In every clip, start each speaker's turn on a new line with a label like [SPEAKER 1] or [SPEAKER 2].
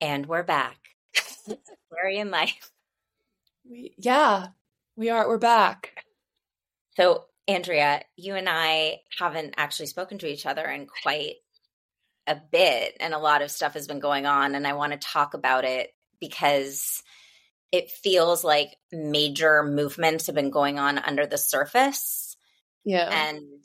[SPEAKER 1] And we're back. in life.
[SPEAKER 2] We, yeah, we are. We're back.
[SPEAKER 1] So, Andrea, you and I haven't actually spoken to each other in quite a bit, and a lot of stuff has been going on. And I want to talk about it because it feels like major movements have been going on under the surface.
[SPEAKER 2] Yeah.
[SPEAKER 1] And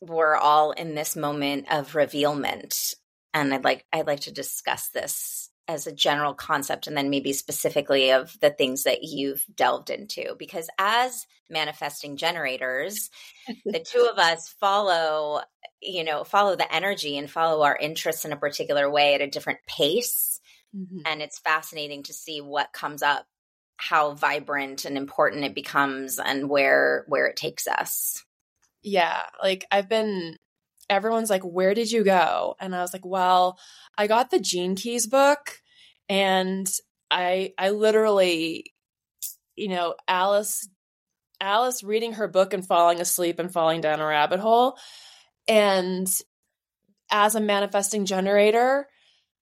[SPEAKER 1] we're all in this moment of revealment. And I'd like I'd like to discuss this as a general concept and then maybe specifically of the things that you've delved into because as manifesting generators the two of us follow you know follow the energy and follow our interests in a particular way at a different pace mm-hmm. and it's fascinating to see what comes up how vibrant and important it becomes and where where it takes us
[SPEAKER 2] yeah like i've been everyone's like, Where did you go? And I was like, Well, I got the Gene Keys book and I I literally, you know, Alice Alice reading her book and falling asleep and falling down a rabbit hole. And as a manifesting generator,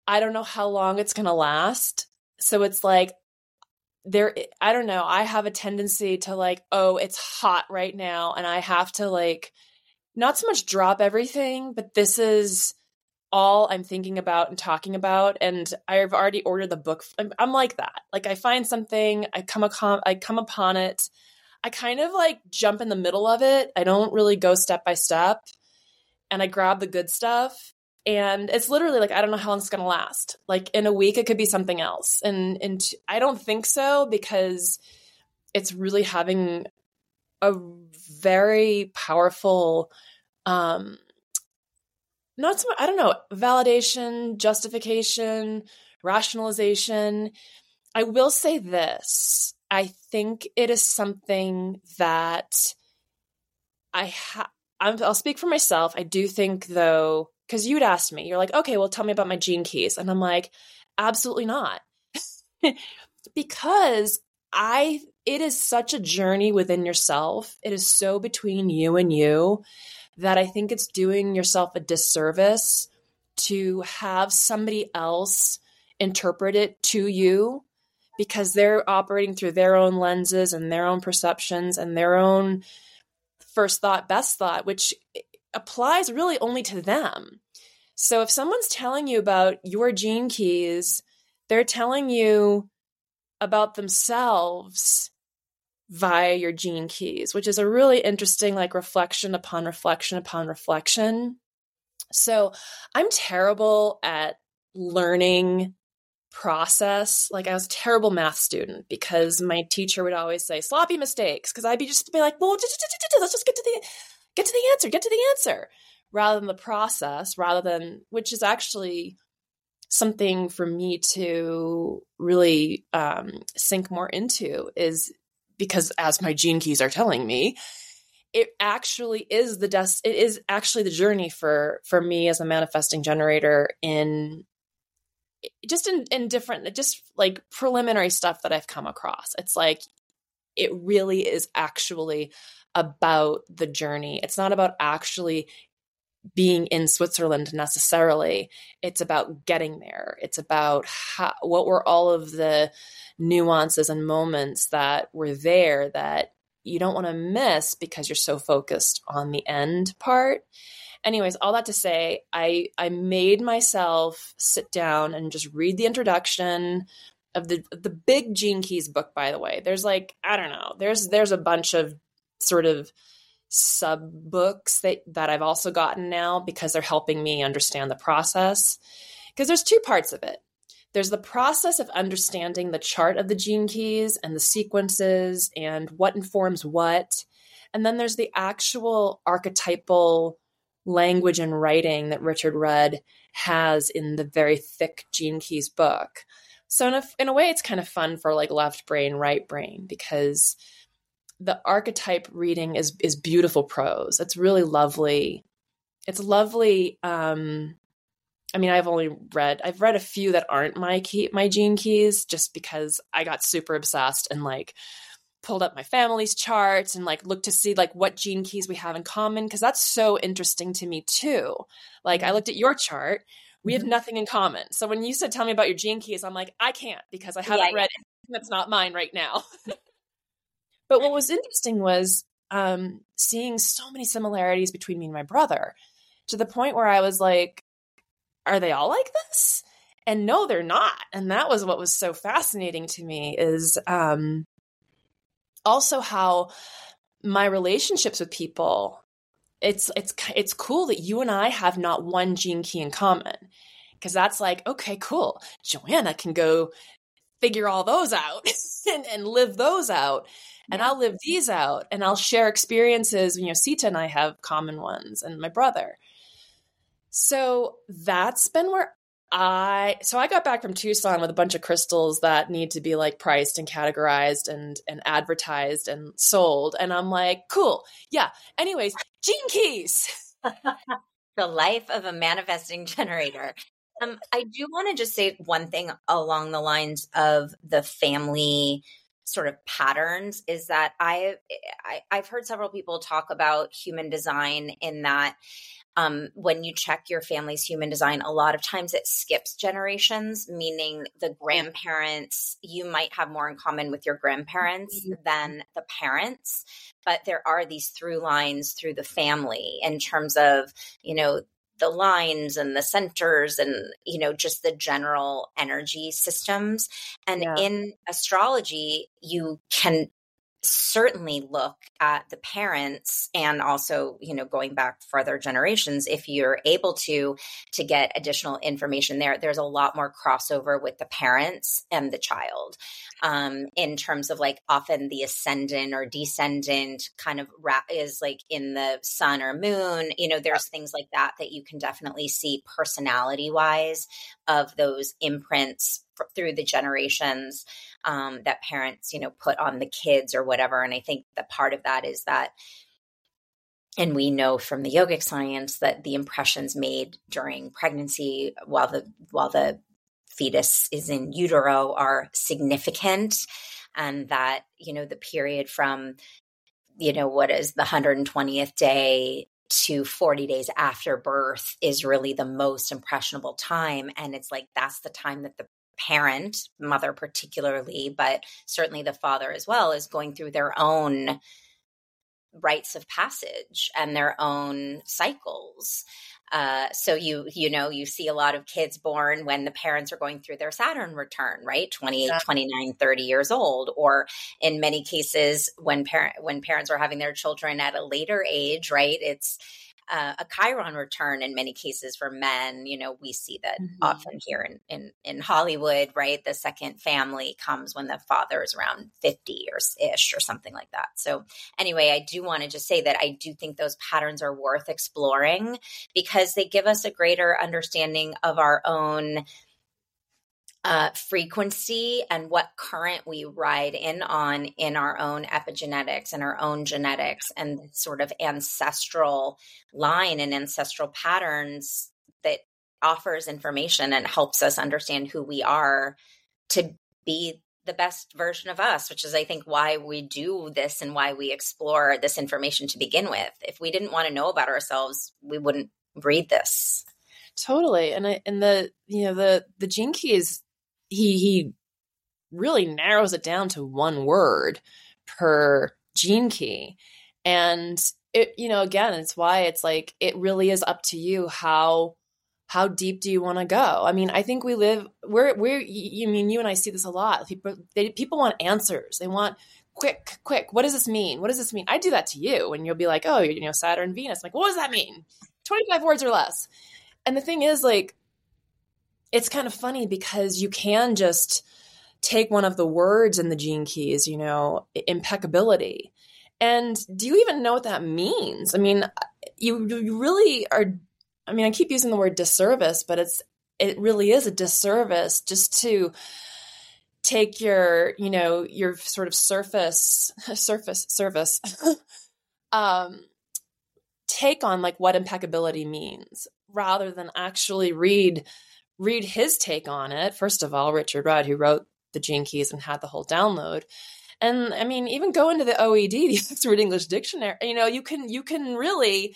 [SPEAKER 2] I don't know how long it's going to last. So it's like there I don't know, I have a tendency to like, oh, it's hot right now and I have to like not so much drop everything, but this is all I'm thinking about and talking about. And I've already ordered the book. I'm, I'm like that. Like I find something, I come upon, I come upon it. I kind of like jump in the middle of it. I don't really go step by step, and I grab the good stuff. And it's literally like I don't know how long it's going to last. Like in a week, it could be something else, and and I don't think so because it's really having a very powerful um not so much, I don't know, validation, justification, rationalization. I will say this. I think it is something that I have I'll speak for myself. I do think though, because you'd asked me, you're like, okay, well, tell me about my gene keys. And I'm like, absolutely not. because I it is such a journey within yourself. It is so between you and you that I think it's doing yourself a disservice to have somebody else interpret it to you because they're operating through their own lenses and their own perceptions and their own first thought, best thought, which applies really only to them. So if someone's telling you about your gene keys, they're telling you about themselves via your gene keys, which is a really interesting like reflection upon reflection upon reflection. So I'm terrible at learning process. Like I was a terrible math student because my teacher would always say sloppy mistakes because I'd be just be like, well, let's just get to the get to the answer, get to the answer, rather than the process, rather than which is actually something for me to really um, sink more into is because as my gene keys are telling me it actually is the des- it is actually the journey for for me as a manifesting generator in just in in different just like preliminary stuff that I've come across. It's like it really is actually about the journey. It's not about actually being in Switzerland necessarily. It's about getting there. It's about how, what were all of the nuances and moments that were there that you don't want to miss because you're so focused on the end part. Anyways, all that to say, I I made myself sit down and just read the introduction of the the big Gene Keys book by the way. There's like, I don't know. There's there's a bunch of sort of sub books that that I've also gotten now because they're helping me understand the process. Because there's two parts of it. There's the process of understanding the chart of the gene keys and the sequences and what informs what. And then there's the actual archetypal language and writing that Richard Rudd has in the very thick Gene Keys book. So in a, in a way, it's kind of fun for like left brain, right brain because the archetype reading is is beautiful prose. It's really lovely. It's lovely. Um, I mean, I've only read I've read a few that aren't my key my gene keys just because I got super obsessed and like pulled up my family's charts and like looked to see like what gene keys we have in common because that's so interesting to me too. Like I looked at your chart We have mm-hmm. nothing in common. So when you said, tell me about your gene keys, I'm like, I can't because I haven't yeah, read yeah. it. That's not mine right now. but what was interesting was um, seeing so many similarities between me and my brother to the point where I was like, are they all like this? And no, they're not. And that was what was so fascinating to me is um, also how my relationships with people it's it's it's cool that you and I have not one gene key in common because that's like okay cool joanna can go figure all those out and, and live those out and I'll live these out and I'll share experiences. You know, Sita and I have common ones and my brother. So that's been where I so I got back from Tucson with a bunch of crystals that need to be like priced and categorized and and advertised and sold and I'm like, cool. Yeah. Anyways, gene keys.
[SPEAKER 1] the life of a manifesting generator. Um, I do want to just say one thing along the lines of the family sort of patterns is that I, I I've heard several people talk about human design in that um, when you check your family's human design, a lot of times it skips generations, meaning the grandparents, you might have more in common with your grandparents mm-hmm. than the parents. But there are these through lines through the family in terms of, you know, the lines and the centers and you know just the general energy systems and yeah. in astrology you can certainly look at the parents and also you know going back further generations if you're able to to get additional information there there's a lot more crossover with the parents and the child um in terms of like often the ascendant or descendant kind of ra- is like in the sun or moon you know there's things like that that you can definitely see personality wise of those imprints through the generations um, that parents, you know, put on the kids or whatever. And I think that part of that is that and we know from the yogic science that the impressions made during pregnancy while the while the fetus is in utero are significant and that you know the period from you know what is the 120th day to 40 days after birth is really the most impressionable time and it's like that's the time that the parent, mother particularly, but certainly the father as well, is going through their own rites of passage and their own cycles. Uh, so you you know you see a lot of kids born when the parents are going through their saturn return right 28 yeah. 29 30 years old or in many cases when parent when parents are having their children at a later age right it's uh, a Chiron return in many cases for men. You know, we see that mm-hmm. often here in, in, in Hollywood, right? The second family comes when the father is around 50 or ish or something like that. So, anyway, I do want to just say that I do think those patterns are worth exploring because they give us a greater understanding of our own uh, frequency and what current we ride in on in our own epigenetics and our own genetics and sort of ancestral line and ancestral patterns that offers information and helps us understand who we are to be the best version of us, which is, I think, why we do this and why we explore this information to begin with. If we didn't want to know about ourselves, we wouldn't read this.
[SPEAKER 2] Totally, and I, and the you know the the gene keys he he really narrows it down to one word per gene key. And it you know again it's why it's like it really is up to you how how deep do you want to go? I mean i think we live we're we're you mean you and i see this a lot. People they people want answers. They want quick quick what does this mean? What does this mean? I do that to you and you'll be like oh you know saturn venus. I'm like what does that mean? 25 words or less. And the thing is like it's kind of funny because you can just take one of the words in the gene keys, you know, impeccability. And do you even know what that means? I mean, you you really are I mean, I keep using the word disservice, but it's it really is a disservice just to take your, you know, your sort of surface surface service um take on like what impeccability means rather than actually read read his take on it. First of all, Richard Rudd, who wrote the Gene Keys and had the whole download. And I mean, even go into the OED, the Oxford English Dictionary. You know, you can you can really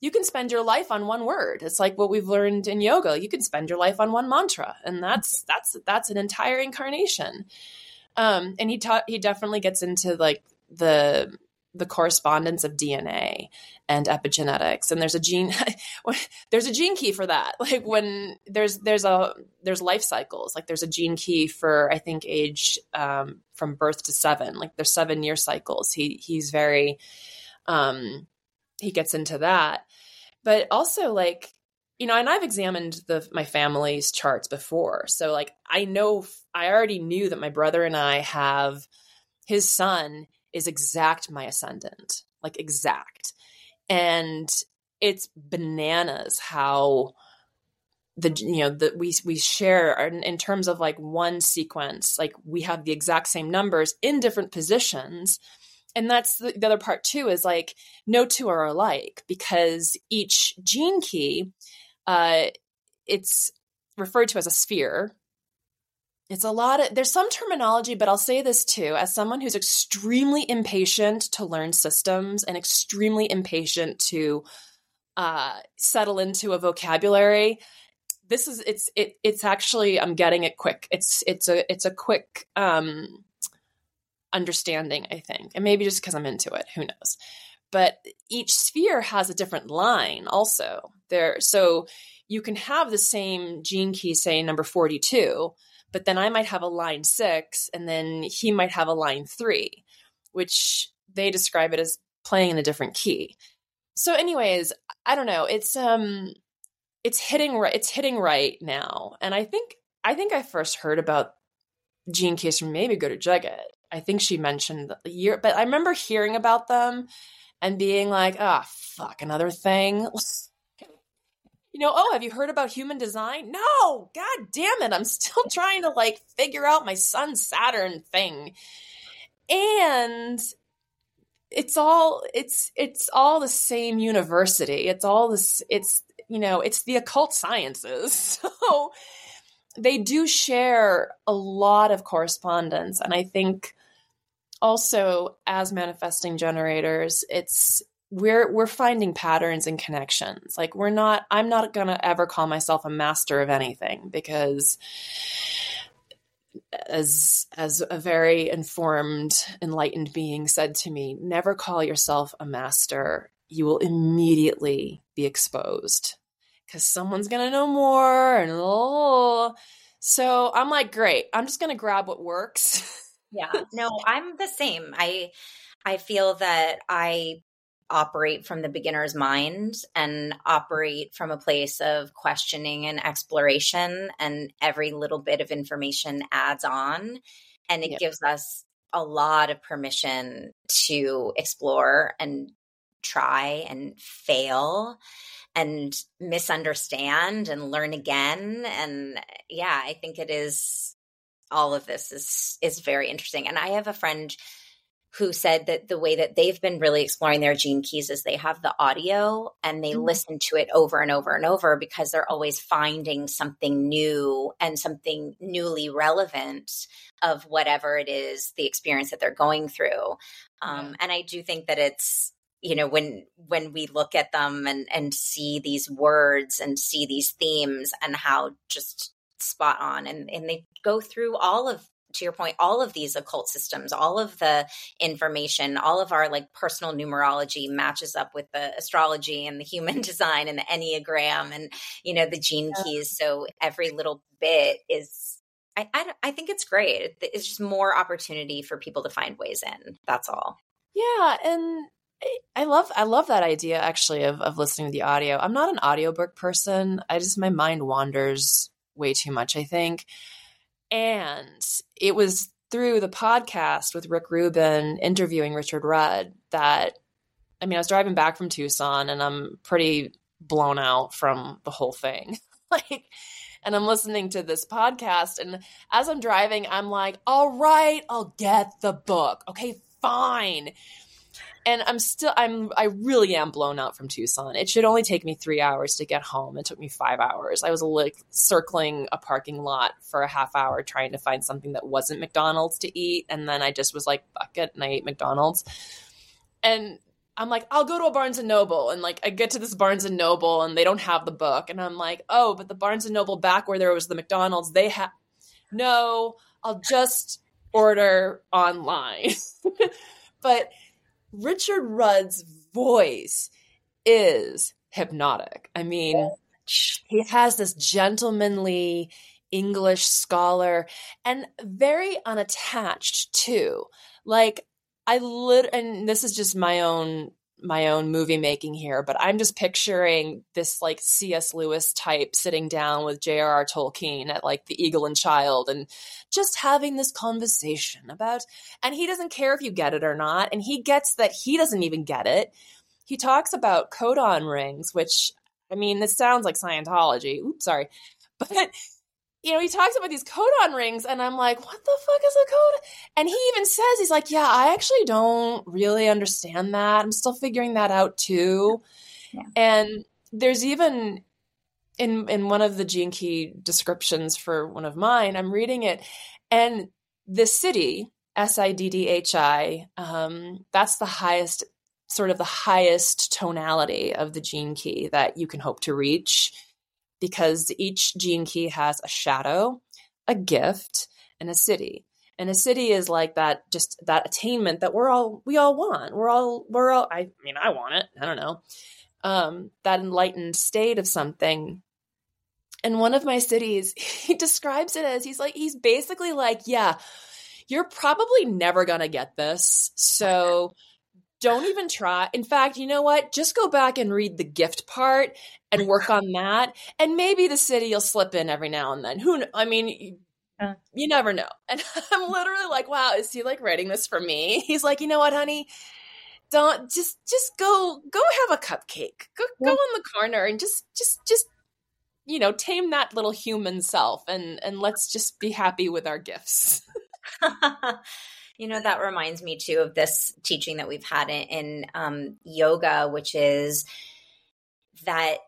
[SPEAKER 2] you can spend your life on one word. It's like what we've learned in yoga. You can spend your life on one mantra, and that's that's that's an entire incarnation. Um, and he taught he definitely gets into like the the correspondence of DNA and epigenetics. And there's a gene there's a gene key for that. Like when there's there's a there's life cycles. Like there's a gene key for I think age um, from birth to seven. Like there's seven year cycles. He he's very um, he gets into that. But also like you know, and I've examined the my family's charts before. So like I know I already knew that my brother and I have his son is exact my ascendant, like exact. And it's bananas how the you know that we we share in, in terms of like one sequence like we have the exact same numbers in different positions and that's the, the other part too is like no two are alike because each gene key uh it's referred to as a sphere it's a lot of, there's some terminology, but I'll say this too. As someone who's extremely impatient to learn systems and extremely impatient to uh, settle into a vocabulary, this is it's it it's actually I'm getting it quick. It's it's a it's a quick um, understanding, I think, and maybe just because I'm into it, who knows. But each sphere has a different line, also there. So you can have the same gene key, say number forty two but then I might have a line six and then he might have a line three, which they describe it as playing in a different key. So, anyways, I don't know. It's um, it's hitting right. It's hitting right now, and I think I think I first heard about Gene Keys from maybe Guru Jagat. I think she mentioned the year, but I remember hearing about them and being like, "Ah, oh, fuck, another thing." you know, oh, have you heard about human design? No, god damn it. I'm still trying to like figure out my sun Saturn thing. And it's all it's it's all the same university. It's all this it's you know, it's the occult sciences. So they do share a lot of correspondence and I think also as manifesting generators, it's we're we're finding patterns and connections. Like we're not i'm not going to ever call myself a master of anything because as as a very informed enlightened being said to me never call yourself a master. You will immediately be exposed because someone's going to know more and oh. so i'm like great. I'm just going to grab what works.
[SPEAKER 1] Yeah. No i'm the same. I i feel that i operate from the beginner's mind and operate from a place of questioning and exploration and every little bit of information adds on. And it yep. gives us a lot of permission to explore and try and fail and misunderstand and learn again. And yeah i think it is all of this is is very interesting. And i have a friend who said that the way that they've been really exploring their gene keys is they have the audio and they mm-hmm. listen to it over and over and over because they're always finding something new and something newly relevant of whatever it is the experience that they're going through um, and i do think that it's you know when when we look at them and and see these words and see these themes and how just spot on and and they go through all of to your point, all of these occult systems, all of the information, all of our like personal numerology matches up with the astrology and the human design and the Enneagram and, you know, the gene yeah. keys. So every little bit is I, I, I, think it's great. It's just more opportunity for people to find ways in. That's all.
[SPEAKER 2] Yeah, and I love I love that idea actually of of listening to the audio. I'm not an audiobook person. I just my mind wanders way too much, I think. And it was through the podcast with Rick Rubin interviewing Richard Rudd that, I mean, I was driving back from Tucson and I'm pretty blown out from the whole thing. like, and I'm listening to this podcast. And as I'm driving, I'm like, all right, I'll get the book. Okay, fine and I'm still I'm I really am blown out from Tucson. It should only take me three hours to get home. It took me five hours. I was like circling a parking lot for a half hour trying to find something that wasn't McDonald's to eat, and then I just was like, "Fuck it," and I ate McDonald's. And I'm like, I'll go to a Barnes and Noble. And like, I get to this Barnes and Noble and they don't have the book. And I'm like, oh, but the Barnes and Noble back where there was the McDonald's, they have, no, I'll just order online. but Richard Rudd's voice is hypnotic. I mean, he has this gentlemanly English scholar and very unattached too. Like I lit and this is just my own my own movie making here, but I'm just picturing this like C.S. Lewis type sitting down with J.R.R. Tolkien at like the Eagle and Child and just having this conversation about, and he doesn't care if you get it or not. And he gets that he doesn't even get it. He talks about codon rings, which I mean, this sounds like Scientology. Oops, sorry. But you know, he talks about these codon rings, and I'm like, what the fuck is a codon? And he even says, he's like, yeah, I actually don't really understand that. I'm still figuring that out too. Yeah. And there's even in in one of the gene key descriptions for one of mine, I'm reading it, and the siddhi S I D D H I, um, that's the highest, sort of the highest tonality of the gene key that you can hope to reach because each gene key has a shadow, a gift, and a siddhi. And a siddhi is like that, just that attainment that we're all we all want. We're all we're all. I mean, I want it. I don't know. Um, that enlightened state of something. And one of my siddhis, he describes it as he's like he's basically like, yeah, you're probably never gonna get this, so don't even try. In fact, you know what? Just go back and read the gift part and work on that. And maybe the siddhi will slip in every now and then. Who, I mean, you never know. And I'm literally like, wow, is he like writing this for me? He's like, you know what, honey? Don't just just go go have a cupcake. Go go in the corner and just just just you know tame that little human self and and let's just be happy with our gifts.
[SPEAKER 1] You know, that reminds me too of this teaching that we've had in, in um, yoga, which is that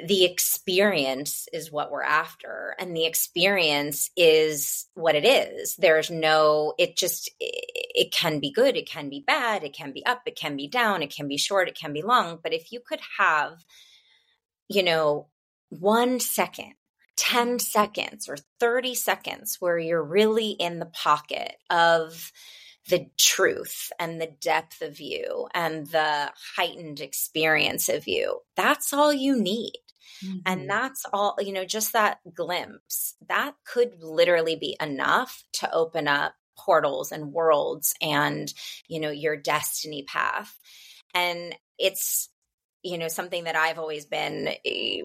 [SPEAKER 1] the experience is what we're after and the experience is what it is. There's no it just it can be good it can be bad it can be up it can be down it can be short it can be long. But if you could have you know one second 10 seconds or 30 seconds where you're really in the pocket of the truth and the depth of you and the heightened experience of you. That's all you need. Mm-hmm. And that's all, you know, just that glimpse that could literally be enough to open up portals and worlds and, you know, your destiny path. And it's, you know, something that I've always been eh,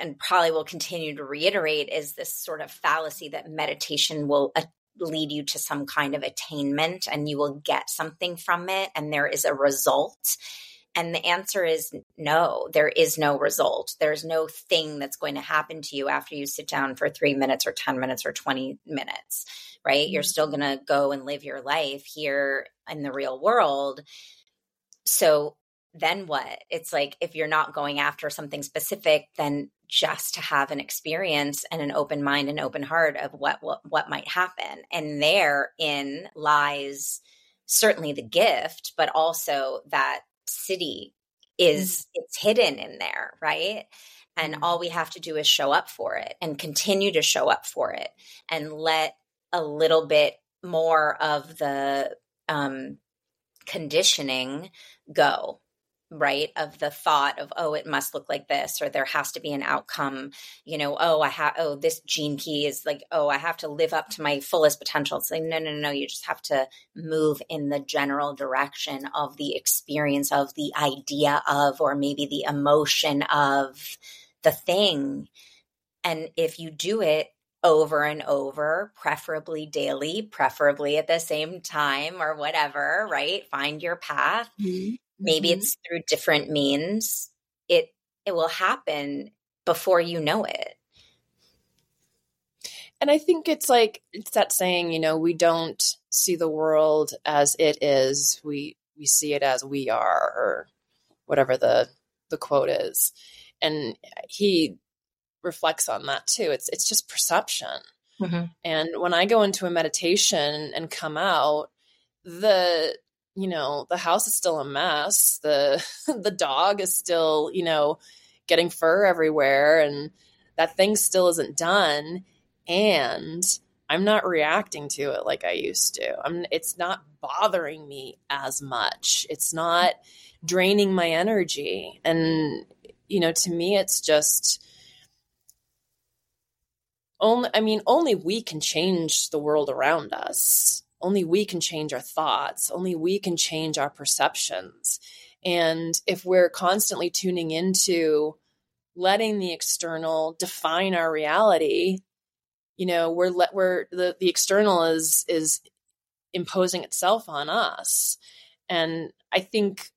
[SPEAKER 1] and probably will continue to reiterate is this sort of fallacy that meditation will uh, lead you to some kind of attainment and you will get something from it and there is a result. And the answer is no, there is no result. There's no thing that's going to happen to you after you sit down for three minutes or 10 minutes or 20 minutes, right? Mm-hmm. You're still going to go and live your life here in the real world. So then what? It's like if you're not going after something specific, then just to have an experience and an open mind and open heart of what what, what might happen. And therein lies certainly the gift, but also that siddhi is mm. it's hidden in there, right? And mm. all we have to do is show up for it and continue to show up for it and let a little bit more of the um, conditioning go right of the thought of oh it must look like this or there has to be an outcome you know oh i have oh this gene key is like oh i have to live up to my fullest potential it's like no no no you just have to move in the general direction of the experience of the idea of or maybe the emotion of the thing and if you do it over and over, preferably daily, preferably at the same time or whatever, right? Find your path. Mm-hmm maybe mm-hmm. it's through different means it it will happen before you know it
[SPEAKER 2] and i think it's like it's that saying you know we don't see the world as it is we we see it as we are or whatever the the quote is and he reflects on that too it's it's just perception mm-hmm. and when i go into a meditation and come out the you know, the house is still a mess. The the dog is still, you know, getting fur everywhere and that thing still isn't done and I'm not reacting to it like I used to. I'm it's not bothering me as much. It's not draining my energy. And you know, to me it's just only I mean, only we can change the world around us. Only we can change our thoughts. Only we can change our perceptions. And if we're constantly tuning into letting the external define our reality, you know, we're let we're the, the external is is imposing itself on us. And I think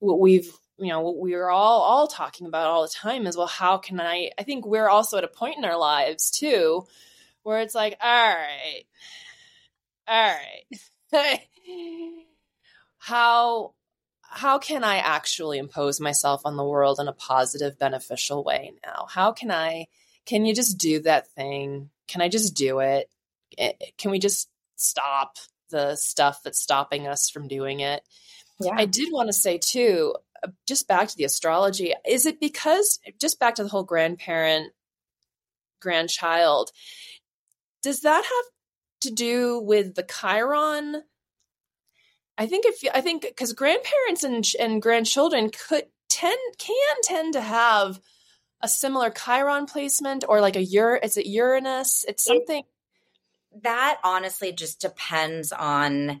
[SPEAKER 2] what we've you know what we're all all talking about all the time is well how can i i think we're also at a point in our lives too where it's like all right all right how how can i actually impose myself on the world in a positive beneficial way now? How can i can you just do that thing? Can i just do it? Eh, can we just stop the stuff that's stopping us from doing it? Yeah. i did want to say too uh, just back to the astrology is it because just back to the whole grandparent grandchild does that have to do with the chiron? I think if i think because grandparents and and grandchildren could tend can tend to have a similar chiron placement or like a Ur is it uranus? It's something
[SPEAKER 1] it, that honestly just depends on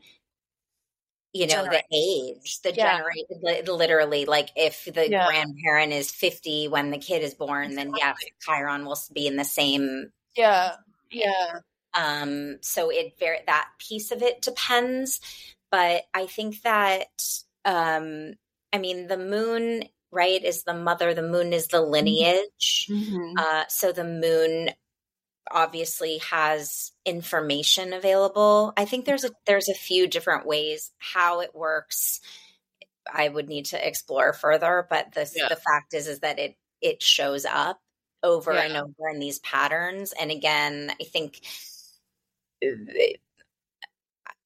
[SPEAKER 1] you know the age the yeah. generation literally like if the yeah. grandparent is 50 when the kid is born then yeah chiron will be in the same
[SPEAKER 2] yeah. Yeah
[SPEAKER 1] um so it very that piece of it depends but i think that um i mean the moon right is the mother the moon is the mm-hmm. lineage mm-hmm. uh so the moon obviously has information available. I think there's a there's a few different ways how it works. I would need to explore further, but the yeah. the fact is is that it it shows up over yeah. and over in these patterns. And again, I think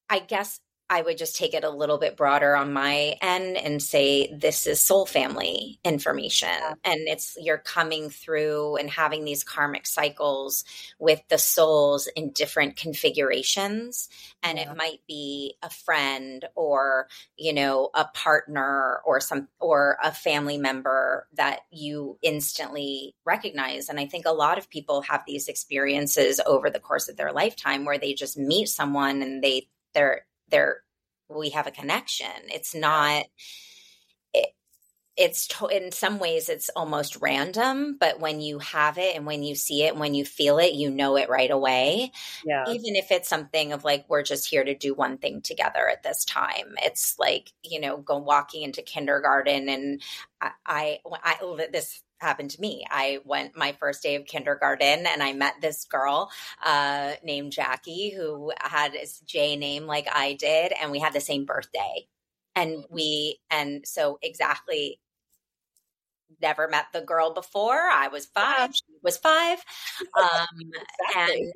[SPEAKER 1] I guess I would just take it a little bit broader on my end and say this is soul family information. And it's you're coming through and having these karmic cycles with the souls in different configurations. And yeah. it might be a friend or, you know, a partner or some or a family member that you instantly recognize. And I think a lot of people have these experiences over the course of their lifetime where they just meet someone and they they're they're we have a connection. It's not it, it's to, in some ways it's almost random, but when you have it and when you see it, and when you feel it, you know it right away. Yeah. Even if it's something of like we're just here to do one thing together at this time. It's like, you know, go walking into kindergarten and I I, I this happened to me. I went my first day of kindergarten and I met this girl uh, named Jackie who had a J name like I did, and we had the same birthday. And we, and so exactly never met the girl before. I was five, she was five. Um, exactly. And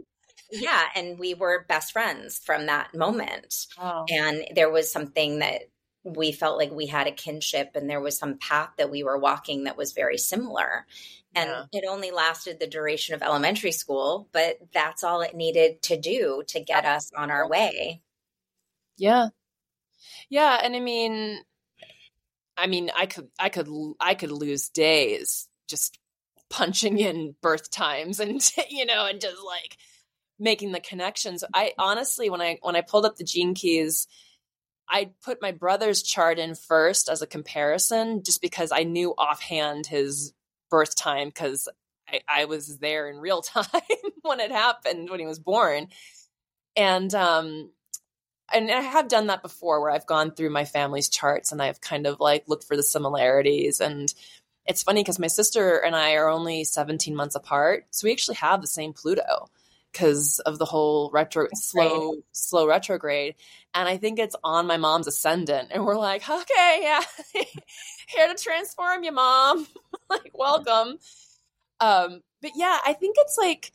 [SPEAKER 1] yeah, and we were best friends from that moment. Oh. And there was something that we felt like we had a kinship and there was some path that we were walking that was very similar. And yeah. it only lasted the duration of elementary school, but that's all it needed to do to get us on our way.
[SPEAKER 2] Yeah. Yeah, and I mean I mean, I could I could I could lose days just punching in birth times and you know and just like making the connections. I honestly when I when I pulled up the gene keys I put my brother's chart in first as a comparison, just because I knew offhand his birth time because I, I, was there in real time when it happened when he was born, and um, and I have done that before where I've gone through my family's charts and I've kind of like looked for the similarities and. It's funny because my sister and I are only 17 months apart. So we actually have the same Pluto because of the whole retro slow right. slow retrograde and i think it's on my mom's ascendant and we're like okay yeah here to transform you mom like welcome um but yeah i think it's like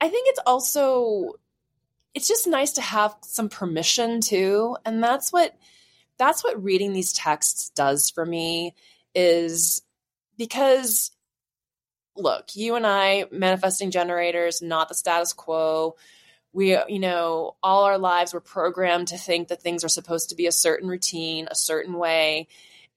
[SPEAKER 2] i think it's also it's just nice to have some permission too. And that's what that's what reading these texts does for me is because look, you and I, manifesting generators, not the status quo. We, you know, all our lives we're programmed to think that things are supposed to be a certain routine, a certain way.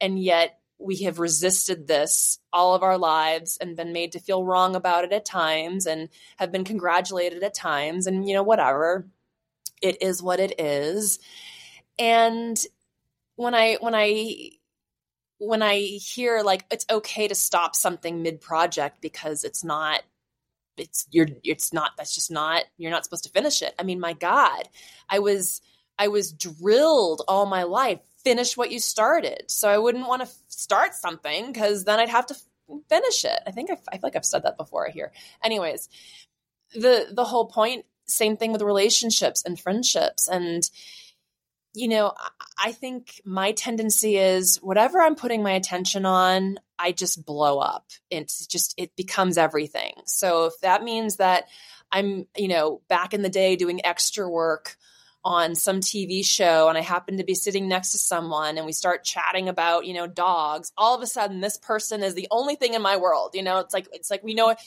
[SPEAKER 2] And yet we have resisted this all of our lives and been made to feel wrong about it at times and have been congratulated at times. And, you know, whatever. It is what it is. And when I, when I, when I hear like it's okay to stop something mid project because it's not it's you're it's not that's just not you're not supposed to finish it. I mean, my god. I was I was drilled all my life finish what you started. So I wouldn't want to start something cuz then I'd have to finish it. I think I, I feel like I've said that before here. Anyways, the the whole point same thing with relationships and friendships and you know, I think my tendency is whatever I'm putting my attention on, I just blow up. It's just, it becomes everything. So if that means that I'm, you know, back in the day doing extra work on some TV show and I happen to be sitting next to someone and we start chatting about, you know, dogs, all of a sudden this person is the only thing in my world. You know, it's like, it's like we know it,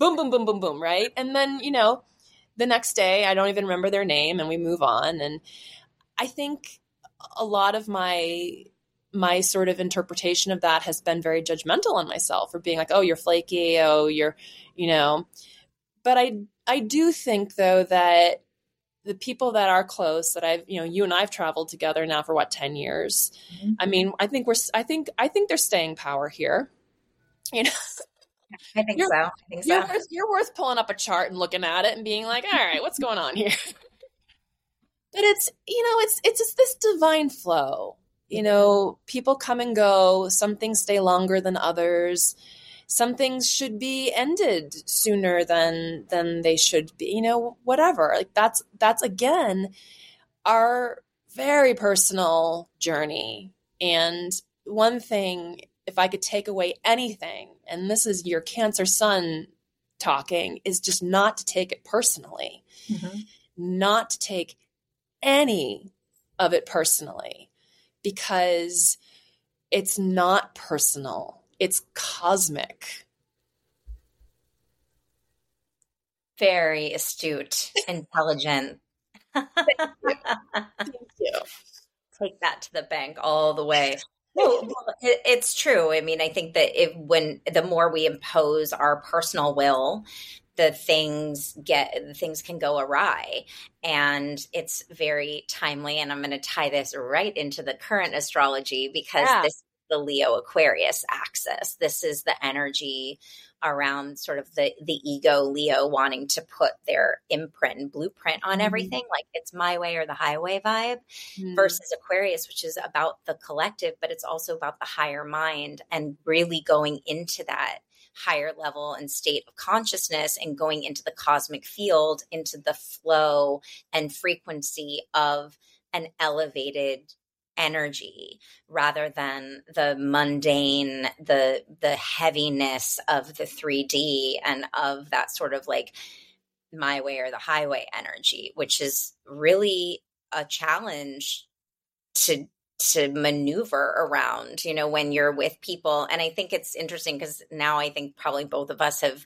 [SPEAKER 2] boom, boom, boom, boom, boom, right? And then, you know, the next day I don't even remember their name and we move on. And, I think a lot of my my sort of interpretation of that has been very judgmental on myself for being like, oh, you're flaky, oh, you're, you know. But I I do think though that the people that are close that I've, you know, you and I've traveled together now for what, 10 years. Mm-hmm. I mean, I think we're I think I think there's staying power here. You know.
[SPEAKER 1] I think you're, so. I think so.
[SPEAKER 2] You're worth, you're worth pulling up a chart and looking at it and being like, all right, what's going on here? But it's you know it's it's just this divine flow. You know people come and go. Some things stay longer than others. Some things should be ended sooner than than they should be you know whatever. Like that's that's again our very personal journey. And one thing if i could take away anything and this is your cancer sun talking is just not to take it personally. Mm-hmm. not to take any of it personally because it's not personal, it's cosmic.
[SPEAKER 1] Very astute, intelligent. Thank you. Take that to the bank all the way. Well, it's true. I mean, I think that if when the more we impose our personal will, the things get the things can go awry and it's very timely and i'm going to tie this right into the current astrology because yeah. this is the leo aquarius axis this is the energy around sort of the the ego leo wanting to put their imprint and blueprint on mm-hmm. everything like it's my way or the highway vibe mm-hmm. versus aquarius which is about the collective but it's also about the higher mind and really going into that higher level and state of consciousness and going into the cosmic field, into the flow and frequency of an elevated energy rather than the mundane the the heaviness of the 3D and of that sort of like my way or the highway energy which is really a challenge to to maneuver around, you know, when you're with people. And I think it's interesting because now I think probably both of us have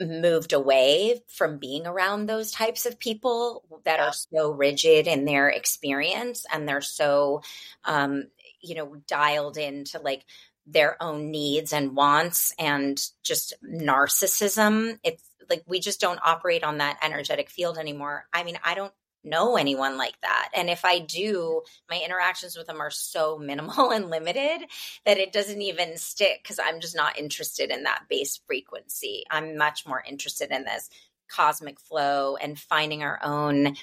[SPEAKER 1] moved away from being around those types of people that yeah. are so rigid in their experience and they're so, um, you know, dialed into like their own needs and wants and just narcissism. It's like we just don't operate on that energetic field anymore. I mean, I don't know anyone like that. And if I do, my interactions with them are so minimal and limited that it doesn't even stick because I'm just not interested in that base frequency. I'm much more interested in this cosmic flow and finding our own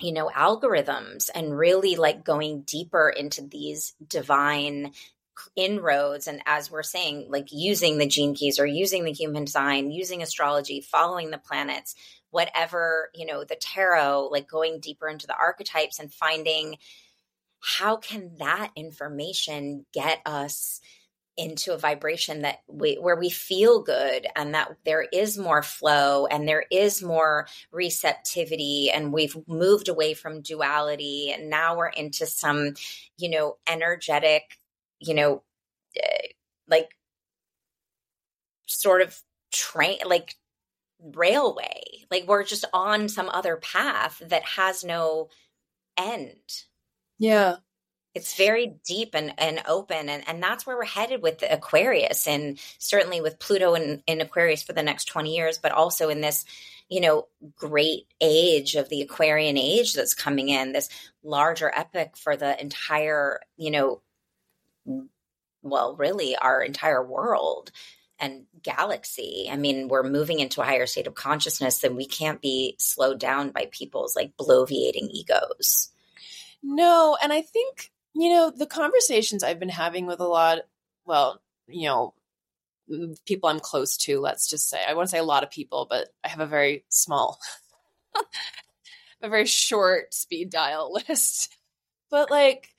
[SPEAKER 1] you know algorithms and really like going deeper into these divine inroads and as we're saying like using the gene keys or using the human design using astrology following the planets whatever, you know, the tarot, like going deeper into the archetypes and finding how can that information get us into a vibration that we where we feel good and that there is more flow and there is more receptivity and we've moved away from duality and now we're into some you know energetic you know uh, like sort of train like railway. Like we're just on some other path that has no end.
[SPEAKER 2] Yeah.
[SPEAKER 1] It's very deep and, and open and, and that's where we're headed with the aquarius and certainly with pluto in, in aquarius for the next 20 years but also in this you know great age of the aquarian age that's coming in this larger epic for the entire you know well really our entire world and galaxy. I mean, we're moving into a higher state of consciousness and we can't be slowed down by people's like bloviating egos.
[SPEAKER 2] No, and I think you know, the conversations I've been having with a lot, well, you know, people I'm close to, let's just say, I want to say a lot of people, but I have a very small, a very short speed dial list. But like,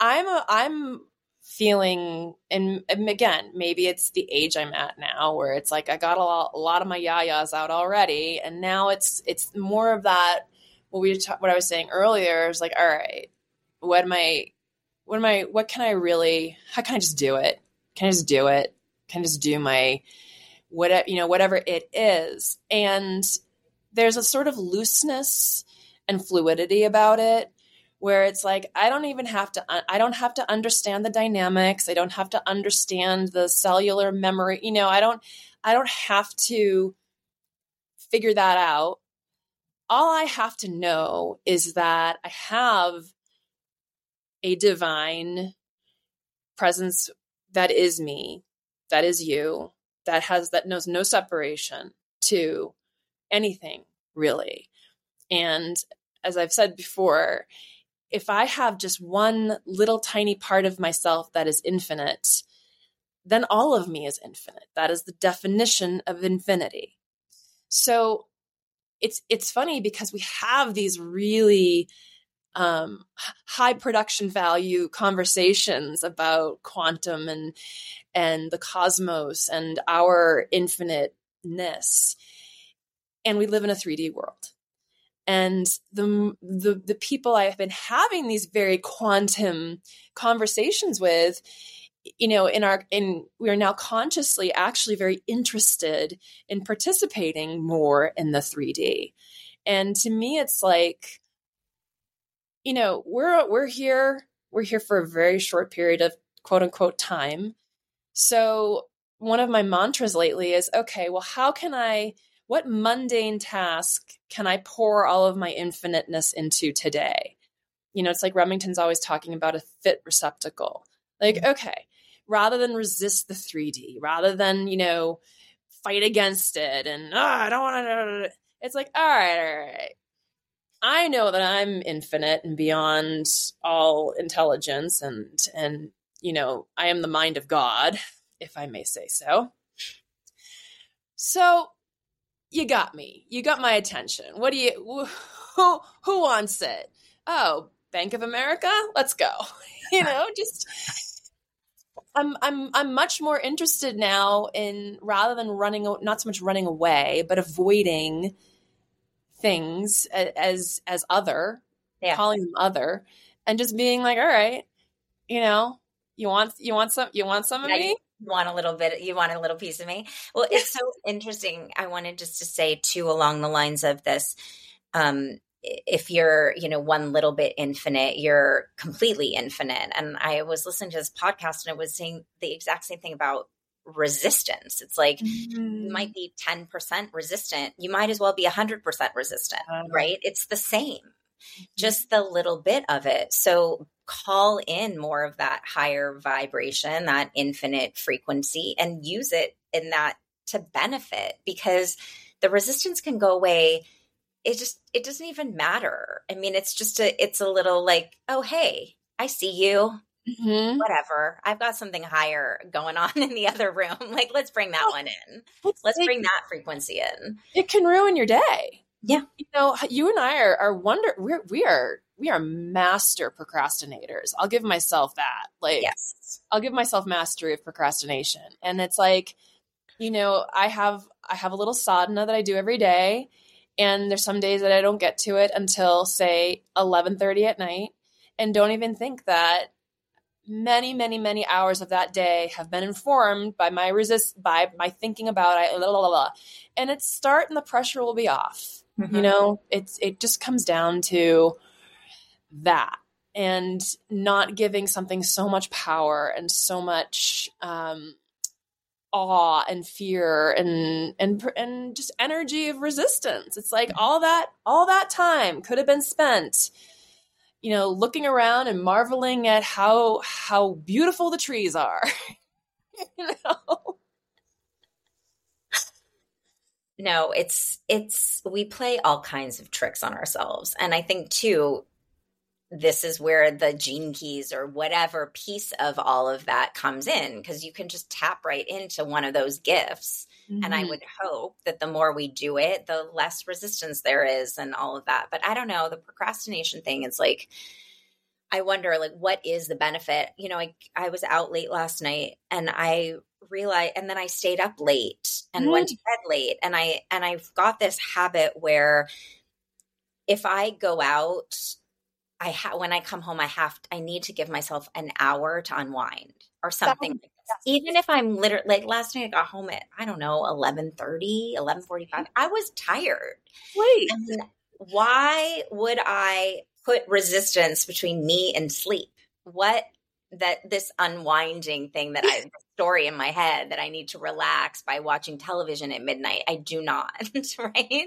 [SPEAKER 2] I'm a, I'm feeling, and, again, maybe it's the age I'm at now, where it's like I got a lot, a lot of my yayas out already, and now it's it's more of that. What we what I was saying earlier is like, all right, what am I what am I what can I really how can I just do it? Can I just do it? Can I just do my whatever you know, whatever it is. And there's a sort of looseness and fluidity about it where it's like I don't even have to I don't have to understand the dynamics. I don't have to understand the cellular memory. You know, I don't I don't have to figure that out. All I have to know is that I have a divine presence that is me, that is you, that has that knows no separation to anything really. And as I've said before, if I have just one little tiny part of myself that is infinite, then all of me is infinite. That is the definition of infinity. So it's it's funny because we have these really um, high production value conversations about quantum and and the cosmos and our infiniteness and we live in a 3d world and the, the the people i have been having these very quantum conversations with you know in our in we are now consciously actually very interested in participating more in the 3d and to me it's like you know, we're we're here we're here for a very short period of quote unquote time. So one of my mantras lately is okay, well how can I what mundane task can I pour all of my infiniteness into today? You know, it's like Remington's always talking about a fit receptacle. Like, mm-hmm. okay, rather than resist the 3D, rather than, you know, fight against it and oh, I don't want to it's like, all right, all right. I know that I'm infinite and beyond all intelligence and and you know, I am the mind of God, if I may say so. So you got me. You got my attention. What do you who who wants it? Oh, Bank of America? Let's go. you know, just I'm I'm I'm much more interested now in rather than running not so much running away, but avoiding things as as other, yeah. calling them other, and just being like, all right, you know, you want you want some you want some of me.
[SPEAKER 1] Want a little bit you want a little piece of me well it's so interesting i wanted just to say too along the lines of this um if you're you know one little bit infinite you're completely infinite and i was listening to this podcast and it was saying the exact same thing about resistance. It's like mm-hmm. you might be 10% resistant. You might as well be 100% resistant, uh-huh. right? It's the same, mm-hmm. just the little bit of it. So call in more of that higher vibration, that infinite frequency, and use it in that to benefit because the resistance can go away it just it doesn't even matter i mean it's just a it's a little like oh hey i see you Mm-hmm. Whatever. I've got something higher going on in the other room. Like, let's bring that one in. Let's bring that frequency in.
[SPEAKER 2] It can ruin your day.
[SPEAKER 1] Yeah.
[SPEAKER 2] You know, you and I are, are wonder, we're, we are we are master procrastinators. I'll give myself that. Like
[SPEAKER 1] yes.
[SPEAKER 2] I'll give myself mastery of procrastination. And it's like, you know, I have I have a little sadhana that I do every day. And there's some days that I don't get to it until say 11:30 at night and don't even think that many many many hours of that day have been informed by my resist by my thinking about it blah, blah, blah, and it's start and the pressure will be off mm-hmm. you know it's it just comes down to that and not giving something so much power and so much um, awe and fear and and and just energy of resistance. It's like all that all that time could have been spent you know looking around and marveling at how how beautiful the trees are you know?
[SPEAKER 1] No it's it's we play all kinds of tricks on ourselves. And i think too this is where the gene keys or whatever piece of all of that comes in because you can just tap right into one of those gifts mm-hmm. and i mm-hmm. would hope that the more we do it the less resistance there is and all of that but i don't know the procrastination thing is like i wonder like what is the benefit you know i, I was out late last night and i realized and then i stayed up late and mm-hmm. went to bed late and i and i've got this habit where if i go out I ha- when I come home, I have to, I need to give myself an hour to unwind or something. Like Even if I'm literally like last night, I got home at I don't know 11:30, 11:45. Mm-hmm. I was tired.
[SPEAKER 2] Wait,
[SPEAKER 1] and why would I put resistance between me and sleep? What that this unwinding thing that I story in my head that I need to relax by watching television at midnight. I do not, right?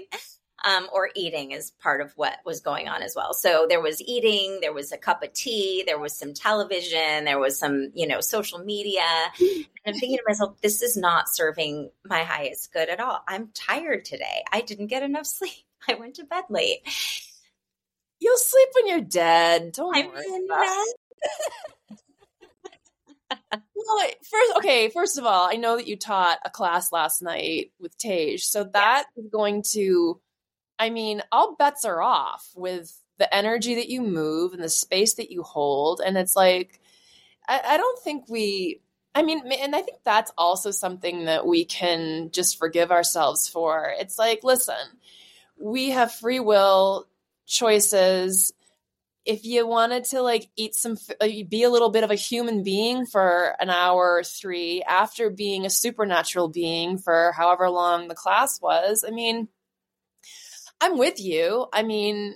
[SPEAKER 1] Um, or eating is part of what was going on as well. So there was eating, there was a cup of tea, there was some television, there was some, you know, social media. And I'm thinking to myself, this is not serving my highest good at all. I'm tired today. I didn't get enough sleep. I went to bed late.
[SPEAKER 2] You'll sleep when you're dead. Don't I'm worry. well, first, okay. First of all, I know that you taught a class last night with Tej, so that yes. is going to I mean, all bets are off with the energy that you move and the space that you hold. And it's like, I, I don't think we, I mean, and I think that's also something that we can just forgive ourselves for. It's like, listen, we have free will choices. If you wanted to like eat some, uh, be a little bit of a human being for an hour or three after being a supernatural being for however long the class was, I mean, I'm with you. I mean,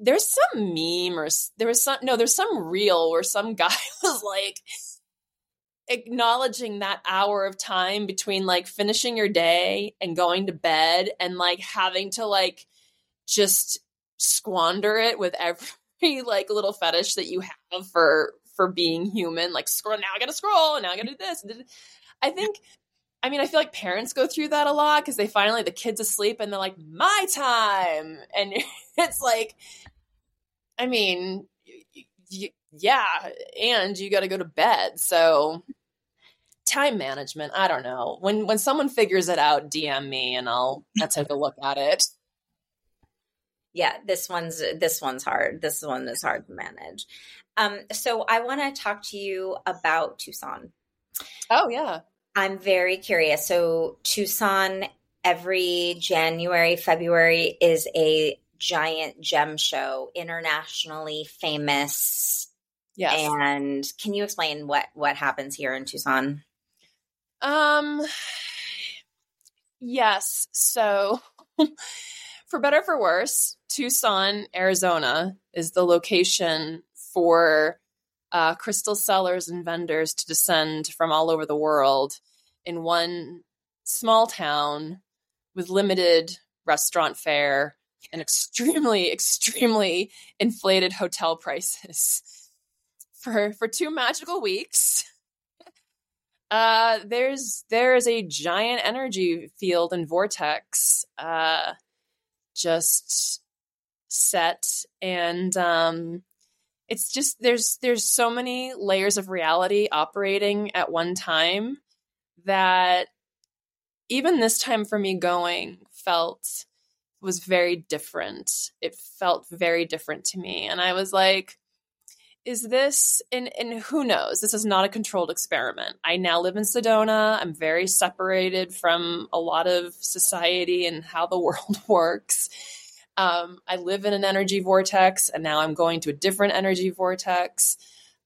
[SPEAKER 2] there's some meme or there was some no, there's some reel where some guy was like acknowledging that hour of time between like finishing your day and going to bed and like having to like just squander it with every like little fetish that you have for for being human like scroll now i gotta scroll now i gotta do this i think I mean, I feel like parents go through that a lot because they finally the kid's asleep and they're like, "My time," and it's like, I mean, yeah, and you got to go to bed, so time management. I don't know when when someone figures it out, DM me and I'll I'll take a look at it.
[SPEAKER 1] Yeah, this one's this one's hard. This one is hard to manage. Um, so I want to talk to you about Tucson.
[SPEAKER 2] Oh yeah.
[SPEAKER 1] I'm very curious. So, Tucson every January, February is a giant gem show, internationally famous.
[SPEAKER 2] Yes.
[SPEAKER 1] And can you explain what what happens here in Tucson?
[SPEAKER 2] Um yes. So for better for worse, Tucson, Arizona is the location for uh, crystal sellers and vendors to descend from all over the world in one small town with limited restaurant fare and extremely, extremely inflated hotel prices for for two magical weeks. Uh, there's there is a giant energy field and vortex uh, just set and um, it's just there's there's so many layers of reality operating at one time that even this time for me going felt was very different. It felt very different to me. And I was like, is this and and who knows this is not a controlled experiment i now live in sedona i'm very separated from a lot of society and how the world works um, i live in an energy vortex and now i'm going to a different energy vortex.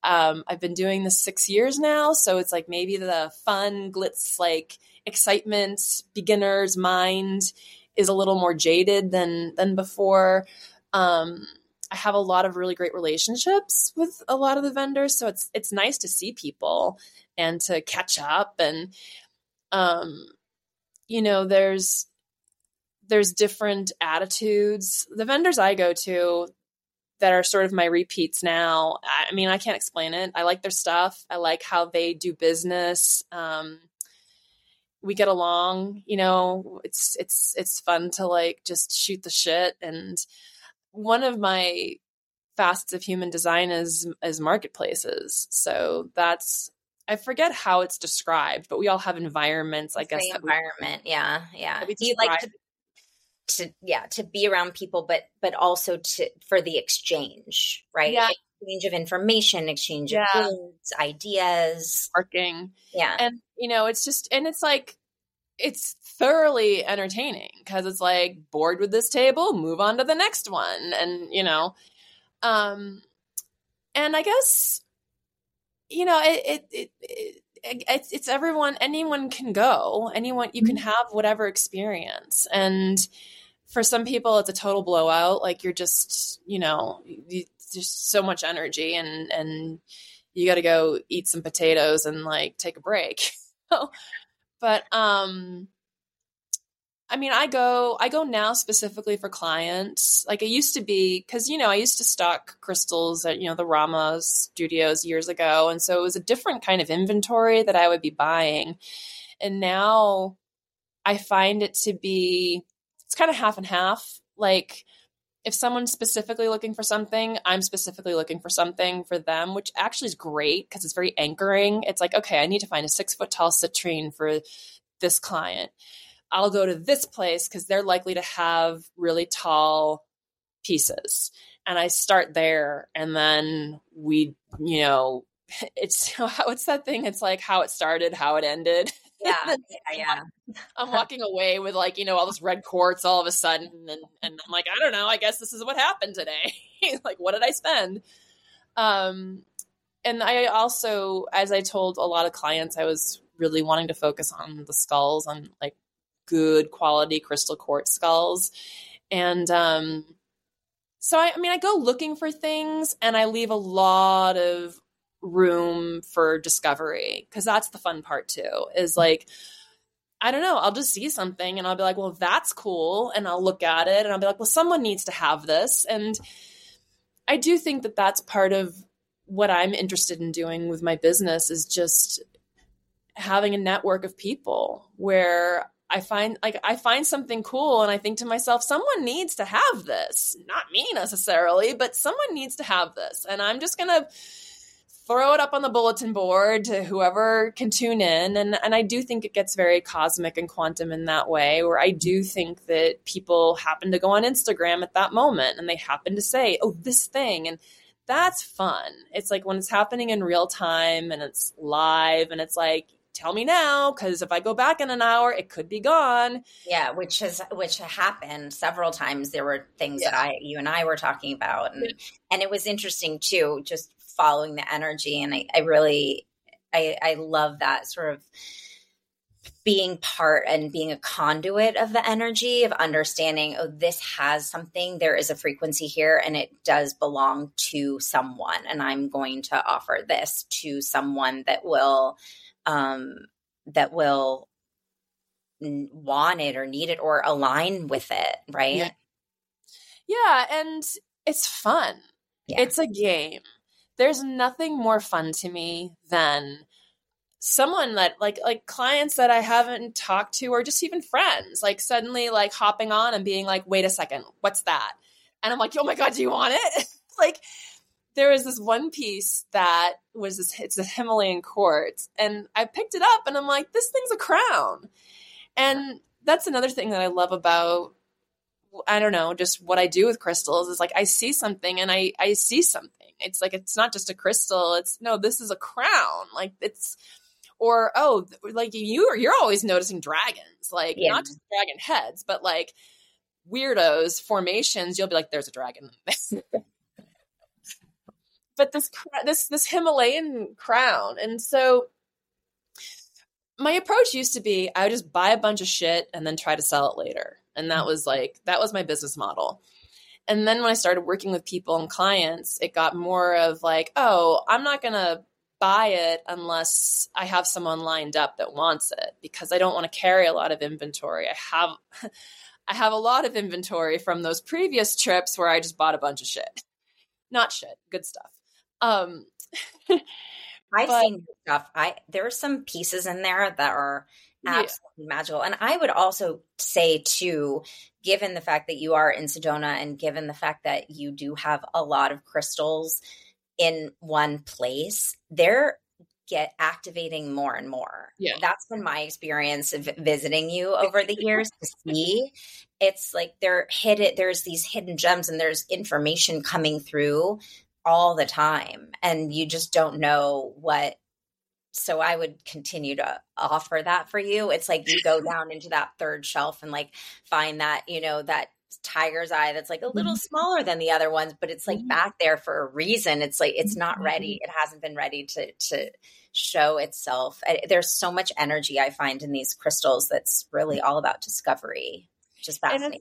[SPEAKER 2] Um, i've been doing this six years now so it's like maybe the fun glitz like excitement beginner's mind is a little more jaded than than before. Um, I have a lot of really great relationships with a lot of the vendors, so it's it's nice to see people and to catch up and um you know there's there's different attitudes. The vendors I go to that are sort of my repeats now. I mean, I can't explain it. I like their stuff. I like how they do business. Um, we get along. You know, it's it's it's fun to like just shoot the shit and one of my facets of human design is is marketplaces. So that's I forget how it's described, but we all have environments. I guess
[SPEAKER 1] environment, we, yeah, yeah. Do you like to, to, yeah to be around people, but but also to for the exchange, right?
[SPEAKER 2] Yeah.
[SPEAKER 1] Exchange of information, exchange yeah. of goods, ideas,
[SPEAKER 2] parking.
[SPEAKER 1] Yeah,
[SPEAKER 2] and you know, it's just and it's like it's thoroughly entertaining because it's like bored with this table, move on to the next one, and you know, um, and I guess you know it it, it, it it's, it's everyone anyone can go anyone you can mm-hmm. have whatever experience and for some people it's a total blowout like you're just you know you, just so much energy and and you got to go eat some potatoes and like take a break but um I mean, I go I go now specifically for clients. Like I used to be cuz you know, I used to stock crystals at, you know, the Rama studios years ago, and so it was a different kind of inventory that I would be buying. And now I find it to be it's kind of half and half. Like if someone's specifically looking for something, I'm specifically looking for something for them, which actually is great because it's very anchoring. It's like, okay, I need to find a six foot tall citrine for this client. I'll go to this place because they're likely to have really tall pieces. And I start there and then we, you know, it's what's that thing? It's like how it started, how it ended.
[SPEAKER 1] Yeah, yeah,
[SPEAKER 2] yeah. I'm walking away with like you know all this red quartz all of a sudden, and and I'm like, I don't know. I guess this is what happened today. like, what did I spend? Um, and I also, as I told a lot of clients, I was really wanting to focus on the skulls, on like good quality crystal quartz skulls, and um, so I, I mean, I go looking for things, and I leave a lot of room for discovery because that's the fun part too is mm-hmm. like I don't know, I'll just see something and I'll be like, well, that's cool. And I'll look at it and I'll be like, well, someone needs to have this. And I do think that that's part of what I'm interested in doing with my business is just having a network of people where I find like I find something cool and I think to myself, someone needs to have this. Not me necessarily, but someone needs to have this. And I'm just going to throw it up on the bulletin board to whoever can tune in. And, and I do think it gets very cosmic and quantum in that way, where I do think that people happen to go on Instagram at that moment and they happen to say, oh, this thing. And that's fun. It's like when it's happening in real time and it's live and it's like, tell me now because if i go back in an hour it could be gone
[SPEAKER 1] yeah which has which happened several times there were things yeah. that i you and i were talking about and and it was interesting too just following the energy. And I, I really, I, I love that sort of being part and being a conduit of the energy of understanding oh this has something there is a frequency here and it does belong to someone and i'm going to offer this to someone that will um that will want it or need it or align with it right
[SPEAKER 2] yeah, yeah and it's fun yeah. it's a game there's nothing more fun to me than someone that like like clients that I haven't talked to or just even friends like suddenly like hopping on and being like wait a second what's that? And I'm like oh my god do you want it? Like there was this one piece that was this it's a Himalayan quartz and I picked it up and I'm like this thing's a crown. And that's another thing that I love about I don't know, just what I do with crystals is like I see something and I I see something. It's like it's not just a crystal. It's no, this is a crown. Like it's or oh, like you you're always noticing dragons, like yeah. not just dragon heads, but like weirdos formations. You'll be like, there's a dragon. In this. But this this this Himalayan crown, and so my approach used to be I would just buy a bunch of shit and then try to sell it later. And that was like, that was my business model. And then when I started working with people and clients, it got more of like, oh, I'm not going to buy it unless I have someone lined up that wants it because I don't want to carry a lot of inventory. I have I have a lot of inventory from those previous trips where I just bought a bunch of shit. Not shit, good stuff. Um
[SPEAKER 1] I've but, seen stuff. I there are some pieces in there that are absolutely yeah. magical. And I would also say too, given the fact that you are in Sedona and given the fact that you do have a lot of crystals in one place, they're get activating more and more. Yeah. That's been my experience of visiting you over the years to see. It's like they're hidden there's these hidden gems and there's information coming through all the time and you just don't know what so I would continue to offer that for you. It's like you go down into that third shelf and like find that, you know, that tiger's eye that's like a little mm-hmm. smaller than the other ones, but it's like mm-hmm. back there for a reason. It's like it's not ready. Mm-hmm. It hasn't been ready to to show itself. There's so much energy I find in these crystals that's really all about discovery. Just fascinating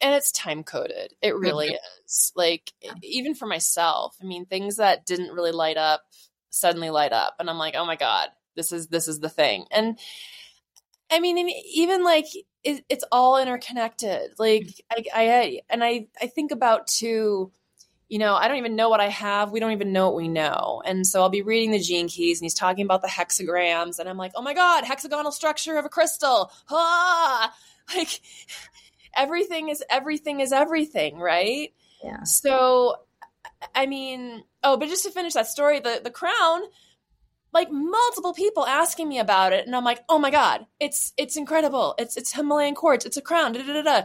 [SPEAKER 2] and it's time coded it really mm-hmm. is like even for myself i mean things that didn't really light up suddenly light up and i'm like oh my god this is this is the thing and i mean even like it, it's all interconnected like I, I and i i think about too you know, I don't even know what I have. We don't even know what we know. And so I'll be reading the gene keys and he's talking about the hexagrams. And I'm like, oh my God, hexagonal structure of a crystal. Ah! Like, everything is everything is everything, right?
[SPEAKER 1] Yeah.
[SPEAKER 2] So I mean, oh, but just to finish that story, the the crown, like multiple people asking me about it, and I'm like, oh my god, it's it's incredible. It's it's Himalayan quartz. It's a crown. Da, da, da,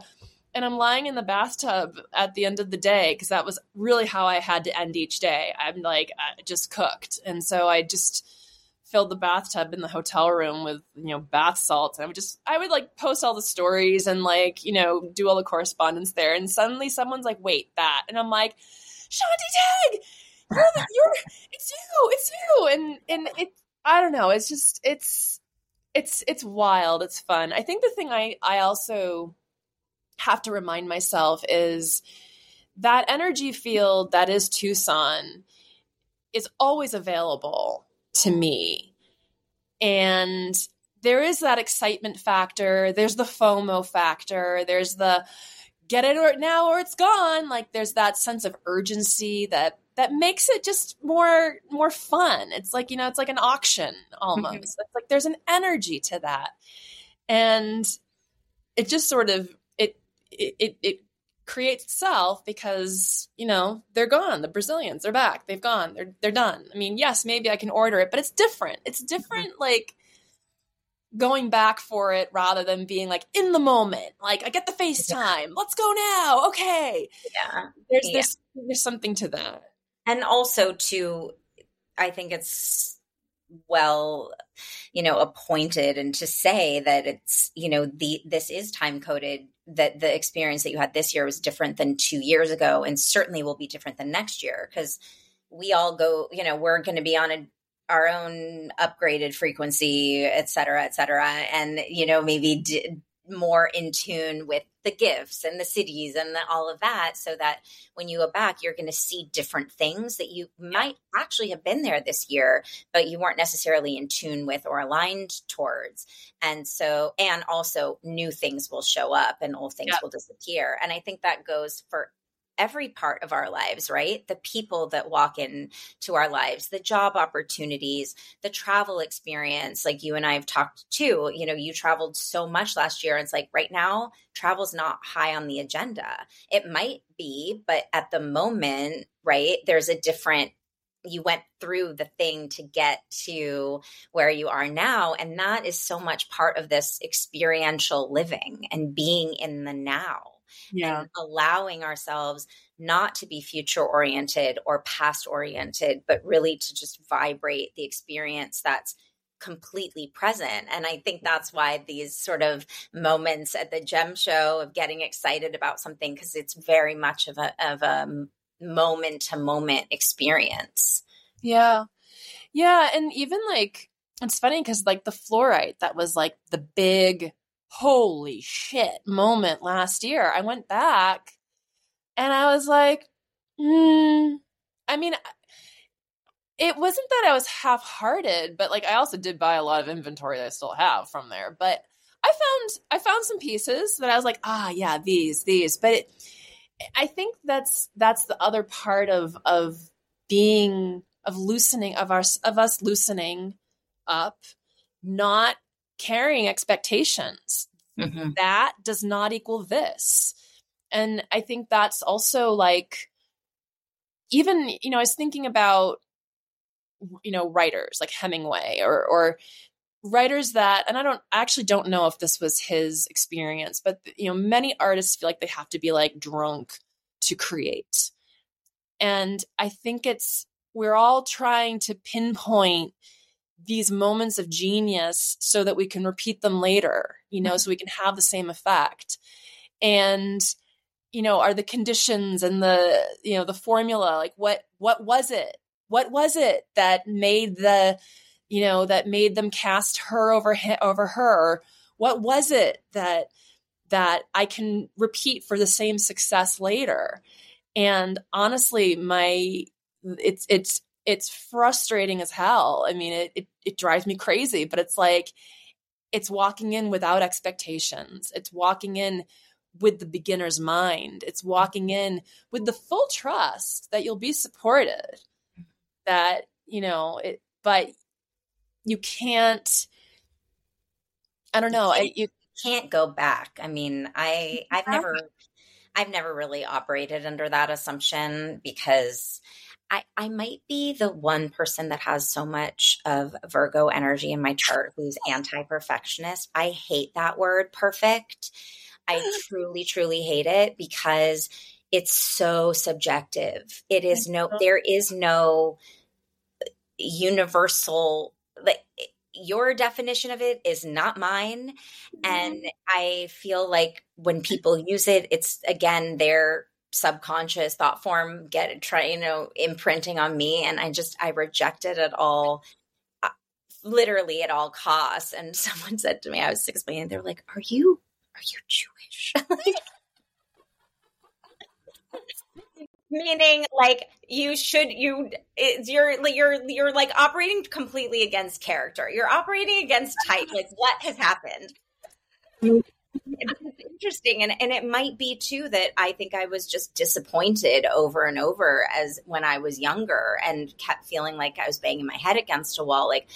[SPEAKER 2] and I'm lying in the bathtub at the end of the day because that was really how I had to end each day. I'm like I just cooked, and so I just filled the bathtub in the hotel room with you know bath salts and i would just i would like post all the stories and like you know do all the correspondence there and suddenly someone's like wait that and i'm like shanti tag you're, the, you're it's you it's you and and it i don't know it's just it's it's it's wild it's fun i think the thing i i also have to remind myself is that energy field that is tucson is always available to me. And there is that excitement factor. There's the FOMO factor. There's the get it or now or it's gone. Like there's that sense of urgency that that makes it just more more fun. It's like, you know, it's like an auction almost. Mm-hmm. It's like there's an energy to that. And it just sort of it it it creates itself because you know they're gone the brazilians they're back they've gone they're they're done i mean yes maybe i can order it but it's different it's different mm-hmm. like going back for it rather than being like in the moment like i get the facetime let's go now okay.
[SPEAKER 1] Yeah.
[SPEAKER 2] There's
[SPEAKER 1] yeah.
[SPEAKER 2] there's there's something to that.
[SPEAKER 1] And also to i think it's well you know appointed and to say that it's you know the this is time coded that the experience that you had this year was different than two years ago and certainly will be different than next year because we all go you know we're going to be on a our own upgraded frequency et cetera et cetera. And you know maybe d- more in tune with the gifts and the siddhis and the, all of that so that when you go back you're going to see different things that you might actually have been there this year but you weren't necessarily in tune with or aligned towards. And so and also new things will show up and old things yeah. will disappear. And i think that goes for every part of our lives, right? The people that walk into our lives, the job opportunities, the travel experience. Like you and I have talked too, you know, you traveled so much last year. it's like right now, travel's not high on the agenda. It might be, but at the moment, right, there's a different you went through the thing to get to where you are now. And that is so much part of this experiential living and being in the now
[SPEAKER 2] yeah.
[SPEAKER 1] and allowing ourselves not to be future oriented or past oriented, but really to just vibrate the experience that's completely present. And I think that's why these sort of moments at the gem show of getting excited about something, because it's very much of a, of a moment to moment experience.
[SPEAKER 2] Yeah. Yeah. And even like, it's funny because like the fluorite, that was like the big, holy shit moment last year. I went back and I was like, hmm. I mean, it wasn't that I was half hearted, but like I also did buy a lot of inventory that I still have from there. But I found I found some pieces that I was like, ah, yeah, these, these. But it, I think that's that's the other part of of being of loosening of our of us loosening up, not carrying expectations. Mm-hmm. That does not equal this. And I think that's also like even, you know, I was thinking about you know writers like Hemingway or or writers that and I don't I actually don't know if this was his experience but you know many artists feel like they have to be like drunk to create and I think it's we're all trying to pinpoint these moments of genius so that we can repeat them later you know so we can have the same effect. And you know are the conditions and the you know the formula like what what was it? What was it that made the you know that made them cast her over over her? What was it that that i can repeat for the same success later? And honestly my it's it's it's frustrating as hell. I mean it, it it drives me crazy but it's like it's walking in without expectations. It's walking in with the beginner's mind. It's walking in with the full trust that you'll be supported that you know it but you can't i don't know
[SPEAKER 1] you, you can't go back. I mean i i've never i've never really operated under that assumption because I, I might be the one person that has so much of Virgo energy in my chart who's anti perfectionist. I hate that word perfect. I truly, truly hate it because it's so subjective. It is no, there is no universal, like, your definition of it is not mine. Mm-hmm. And I feel like when people use it, it's again their subconscious thought form get try you know imprinting on me and i just i reject it at all. Uh, literally at all costs. And someone said to me i was explaining they're like are you are you jewish? Meaning like you should you it's you're you're you're like operating completely against character. You're operating against type. Like what has happened it's interesting and, and it might be too that i think i was just disappointed over and over as when i was younger and kept feeling like i was banging my head against a wall like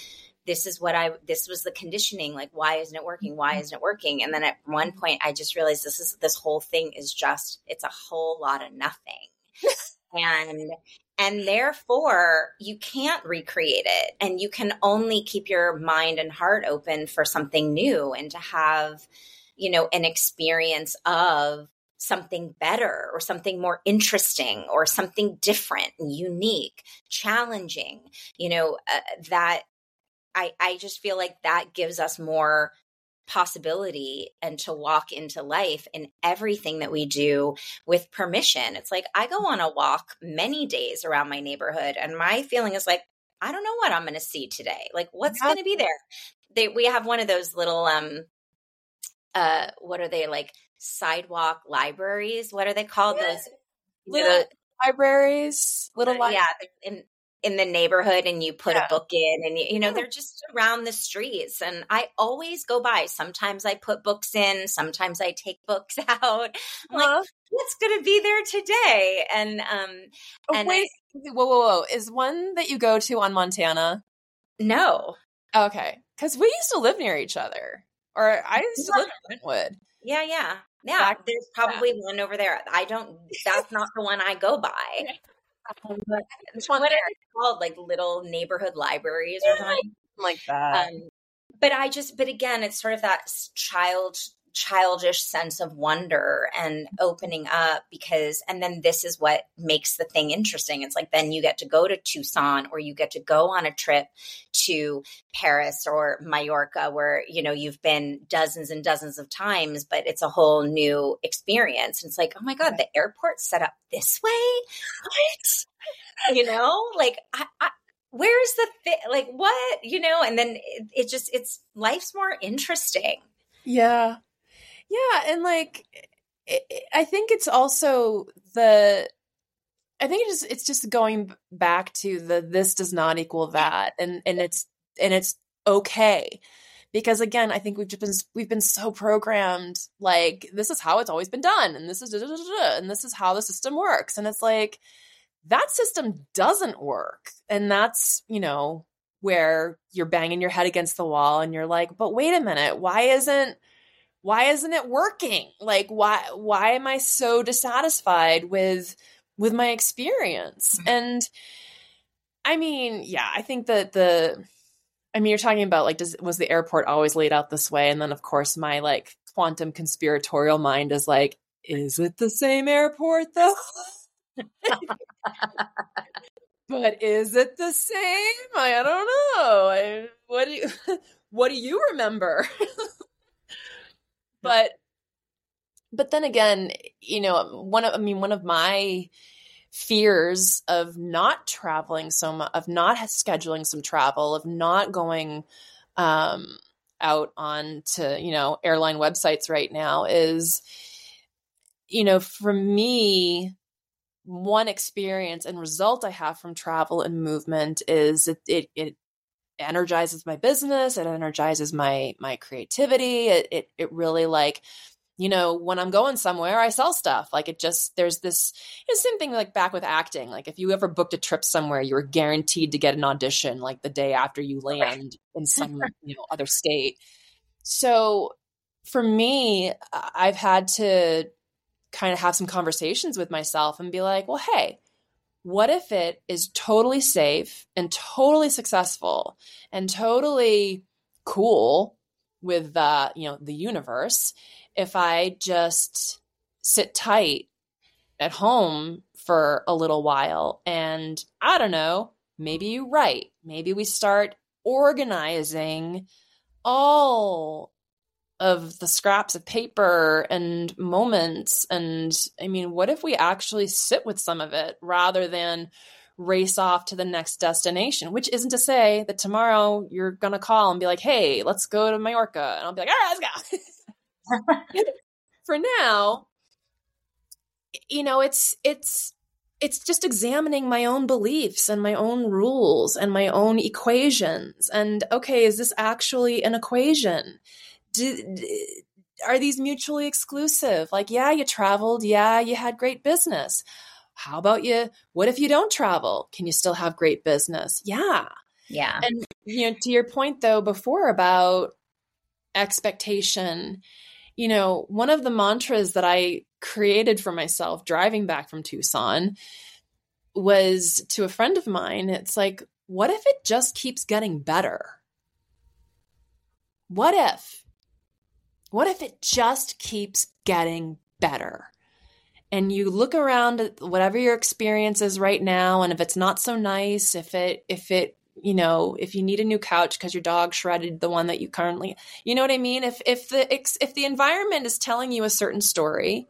[SPEAKER 1] this is what I this was the conditioning like why isn't it working? Why isn't it working? And then at one point I just realized this is this whole thing is just it's a whole lot of nothing. And and therefore you can't recreate it and you can only keep your mind and heart open for something new and to have you know an experience of something better or something more interesting or something different and unique challenging you know uh, that i i just feel like that gives us more possibility and to walk into life in everything that we do with permission. It's like I go on a walk many days around my neighborhood and my feeling is like I don't know what I'm going to see today. Like what's going to be there? They we have one of those little um uh what are they like sidewalk libraries? What are they called? Yeah. Those
[SPEAKER 2] little libraries, little
[SPEAKER 1] li- yeah, in in the neighborhood and you put yeah. a book in and you, you know yeah. they're just around the streets and i always go by sometimes i put books in sometimes i take books out i'm uh-huh. like what's gonna be there today and um
[SPEAKER 2] oh, and wait I, whoa whoa whoa is one that you go to on montana
[SPEAKER 1] no
[SPEAKER 2] okay because we used to live near each other or i used to live in brentwood.
[SPEAKER 1] Yeah yeah. Yeah Back there's probably one over there. I don't that's not the one i go by. Um, but what are they called? Like little neighborhood libraries or something?
[SPEAKER 2] Like that. Um,
[SPEAKER 1] but I just, but again, it's sort of that child childish sense of wonder and opening up because and then this is what makes the thing interesting. It's like then you get to go to tucson or you get to go on a trip to paris or mallorca where you know you've been dozens and dozens of times but it's a whole new experience. And it's like oh my god the airport's set up this way? What? You know like I, I where's the fit like what? You know and then it, it just it's life's more interesting.
[SPEAKER 2] Yeah yeah and like it, i think it's also the i think it's just it's just going back to the this does not equal that and and it's and it's okay because again i think we've just been we've been so programmed like this is how it's always been done and this is and this is how the system works and it's like that system doesn't work. And that's, you know, where you're banging your head against the wall and you're like, but wait a minute, why isn't why isn't it working? Like why why am I so dissatisfied with with my experience? Mm-hmm. And I mean, yeah, I think that the I mean, you're talking about like, does was the airport always laid out this way? And then, of course, my like quantum conspiratorial mind is like, is it the same airport though? but is it the same? I, don't know. I, what do you what do you remember? but but then again, you know, one of I mean one of my fears of not traveling so much of not scheduling some travel of not going um out on to you know airline websites right now is you know for me one experience and result I have from travel and movement is it, it, it energizes my business. It energizes my, my creativity. It, it, it really like, you know, when I'm going somewhere, I sell stuff. Like it just, there's this, same thing like back with acting. Like if you ever booked a trip somewhere, you were guaranteed to get an audition like the day after you land in some, you know, other state. So for me, I've had to kind of have some conversations with myself and be like, well, hey, what if it is totally safe and totally successful and totally cool with the, you know, the universe if I just sit tight at home for a little while and I don't know, maybe you write. Maybe we start organizing all of the scraps of paper and moments. And I mean, what if we actually sit with some of it rather than race off to the next destination? Which isn't to say that tomorrow you're going to call and be like, hey, let's go to Mallorca. And I'll be like, all right, let's go. For now, you know, it's, it's, it's just examining my own beliefs and my own rules and my own equations. And okay, is this actually an equation? Are these mutually exclusive? Like, yeah, you traveled. Yeah, you had great business. How about you? What if you don't travel? Can you still have great business? Yeah.
[SPEAKER 1] Yeah.
[SPEAKER 2] And, you know, to your point though, before about expectation, you know, one of the mantras that I created for myself driving back from Tucson was to a friend of mine. It's like, what if it just keeps getting better? What if what if it just keeps getting better? And you look around at whatever your experience is right now, and if it's not so nice, if it, if it, you know, if you need a new couch because your dog shredded the one that you currently, you know what I mean? If if the if the environment is telling you a certain story,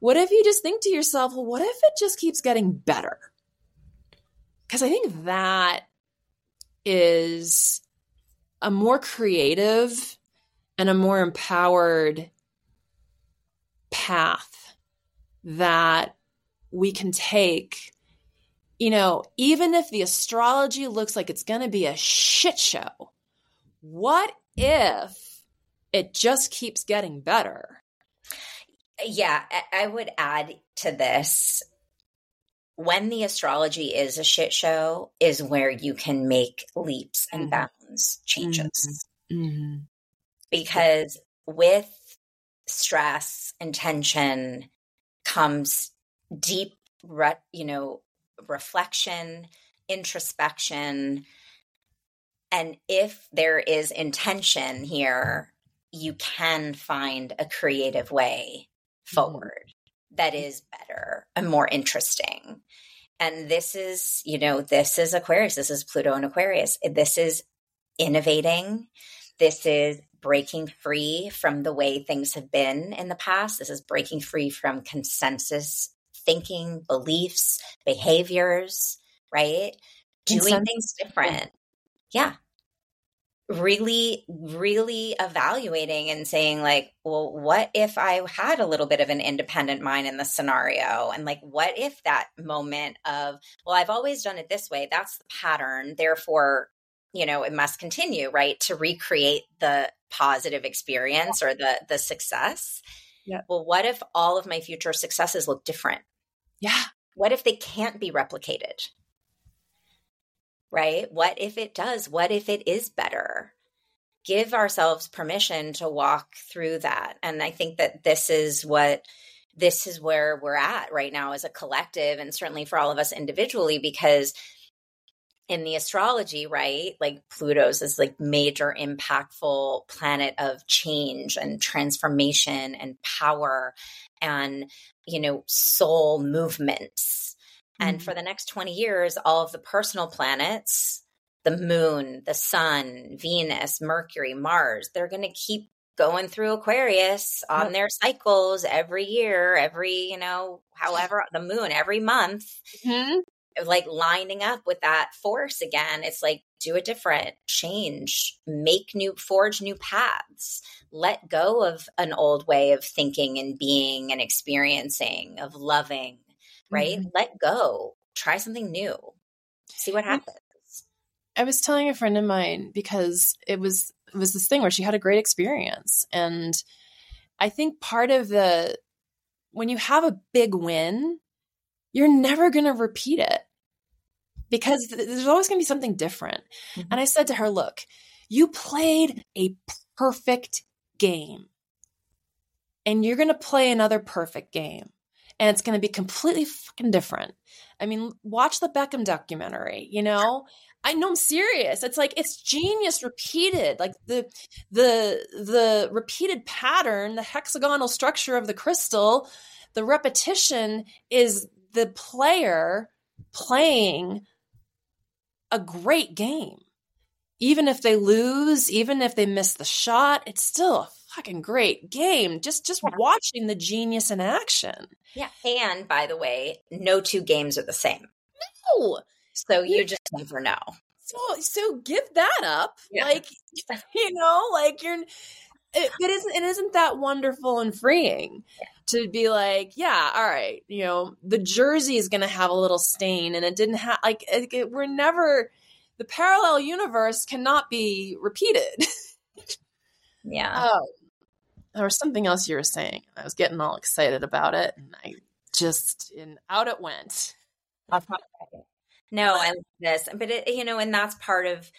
[SPEAKER 2] what if you just think to yourself, well, what if it just keeps getting better? Because I think that is a more creative and a more empowered path that we can take. You know even if the astrology looks like it's going to be a shit show what if it just keeps getting better?
[SPEAKER 1] Yeah i would add to this. When the astrology is a shit show is where you can make leaps and mm-hmm. bounds changes. Mm-hmm. Mm-hmm because with stress and tension comes deep re- you know reflection introspection and if there is intention here you can find a creative way mm-hmm. forward that is better and more interesting. And this is, you know, this is Aquarius. This is Pluto and Aquarius. This is innovating. This is breaking free from the way things have been in the past. This is breaking free from consensus thinking, beliefs, behaviors, right? Doing things different. Yeah really really evaluating and saying like well what if i had a little bit of an independent mind in the scenario and like what if that moment of well i've always done it this way that's the pattern therefore you know it must continue right to recreate the positive experience or the the success yeah well what if all of my future successes look different
[SPEAKER 2] yeah
[SPEAKER 1] what if they can't be replicated right? What if it does? What if it is better? Give ourselves permission to walk through that. And I think that this is what this is where we're at right now as a collective and certainly for all of us individually because in the astrology, right? Like Pluto's is like major impactful planet of change and transformation and power and, you know, soul movements and mm-hmm. for the next 20 years, all of the personal planets, the moon, the sun, Venus, Mercury, Mars, they're going to keep going through Aquarius on their cycles every year, every, you know, however, the moon every month. Mm-hmm. Like lining up with that force again. It's like do a different, change, make new, forge new paths, let go of an old way of thinking and being and experiencing, of loving, right? Mm-hmm. Let go, try something new, see what happens.
[SPEAKER 2] I was telling a friend of mine because it was it was this thing where she had a great experience and I think part of the when you have a big win, you're never going to repeat it because there's always going to be something different. Mm-hmm. And I said to her, "Look, you played a perfect game. And you're going to play another perfect game and it's going to be completely fucking different. I mean, watch the Beckham documentary, you know? I know I'm serious. It's like it's genius repeated. Like the the the repeated pattern, the hexagonal structure of the crystal, the repetition is the player playing a great game. Even if they lose, even if they miss the shot, it's still a fucking great game. Just just yeah. watching the genius in action.
[SPEAKER 1] Yeah. And by the way, no two games are the same.
[SPEAKER 2] No.
[SPEAKER 1] So you just never know.
[SPEAKER 2] So so give that up. Yeah. Like you know, like you're it, it isn't it isn't that wonderful and freeing yeah. To be like, yeah, all right, you know, the jersey is going to have a little stain and it didn't have like it, it, we're never the parallel universe cannot be repeated.
[SPEAKER 1] yeah.
[SPEAKER 2] Oh, there was something else you were saying. I was getting all excited about it, and I just and out it went.
[SPEAKER 1] No, I like this, but it, you know, and that's part of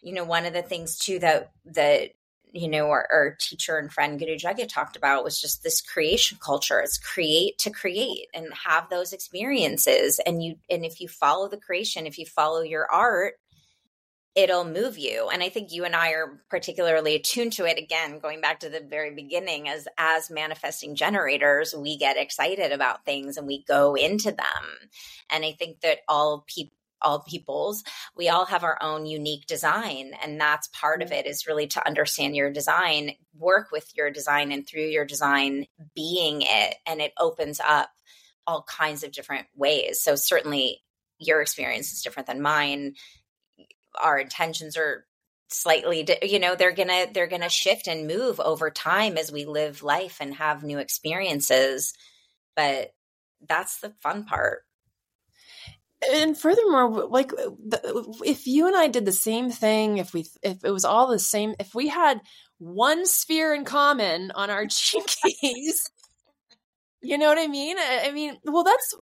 [SPEAKER 1] you know one of the things too that that you know our, our teacher and friend Guru Jagat talked about was just this creation culture. It's create to create and have those experiences, and you and if you follow the creation, if you follow your art, it'll move you. And i think you and i are particularly attuned to it. Again going back to the very beginning as as manifesting generators we get excited about things and we go into them. And i think that all people all peoples. We all have our own unique design and that's part of it is really to understand your design work with your design and through your design being it and it opens up all kinds of different ways. So certainly your experience is different than mine. Our intentions are slightly you know they're gonna they're gonna shift and move over time as we live life and have new experiences but that's the fun part
[SPEAKER 2] and furthermore like if you and i did the same thing if we if it was all the same if we had one sphere in common on our keys you know what i mean i mean well that's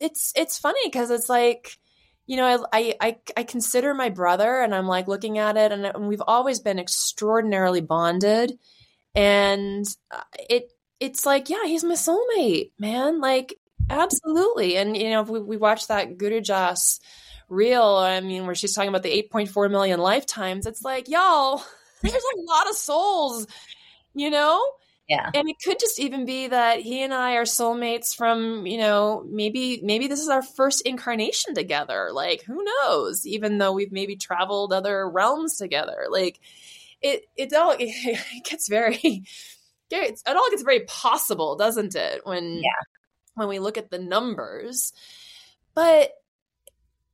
[SPEAKER 2] it's it's funny because it's like you know, I, I, I consider my brother and I'm like looking at it and we've always been extraordinarily bonded. And uh, it, it's like, yeah, he's my soulmate, man. Like, absolutely. And, you know, we, we watched that Guru Jagat's reel, I mean, where she's talking about the 8.4 million lifetimes, it's like, y'all, there's a lot of souls you know?
[SPEAKER 1] Yeah.
[SPEAKER 2] And it could just even be that he and I are soulmates from, you know, maybe maybe this is our first incarnation together. Like, who knows? Even though we've maybe traveled other realms together. Like it it all it gets very it all gets very possible, doesn't it? When
[SPEAKER 1] yeah.
[SPEAKER 2] When we look at the numbers. But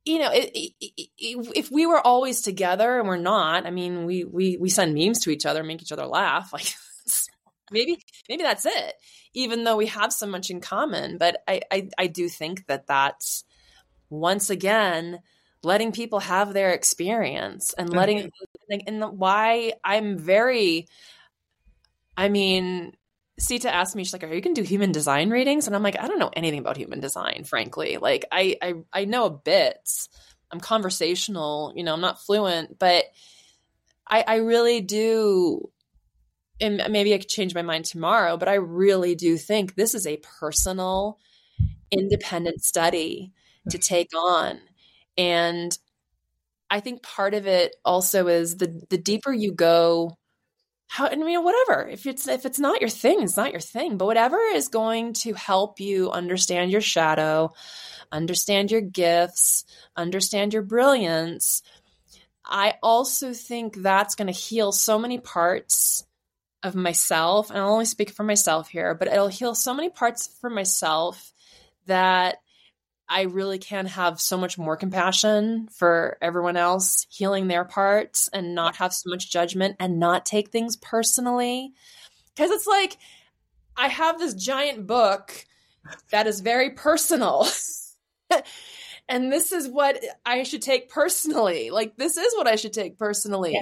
[SPEAKER 2] you know, it, it, it, if we were always together and we're not, I mean, we we we send memes to each other, make each other laugh. Like maybe maybe that's it. Even though we have so much in common, but I I, I do think that that's once again letting people have their experience and letting mm-hmm. and why I'm very. I mean, Sita asked me, she's like, "Are you going to do human design readings?" And I'm like, "I don't know anything about human design, frankly. Like, I I, I know a bit. I'm conversational, you know, I'm not fluent, but I I really do." And maybe I could change my mind tomorrow, but I really do think this is a personal, independent study to mm-hmm. take on, and I think part of it also is the the deeper you go how I mean whatever. If it's if it's not your thing it's not your thing. But whatever is going to help you understand your shadow understand your gifts understand your brilliance I also think that's going to heal so many parts of myself. And I'll only speak for myself here but it'll heal so many parts for myself that I really can have so much more compassion for everyone else, healing their parts and not have so much judgment and not take things personally. Because it's like, I have this giant book that is very personal. and this is what I should take personally. Like, this is what I should take personally. Yeah.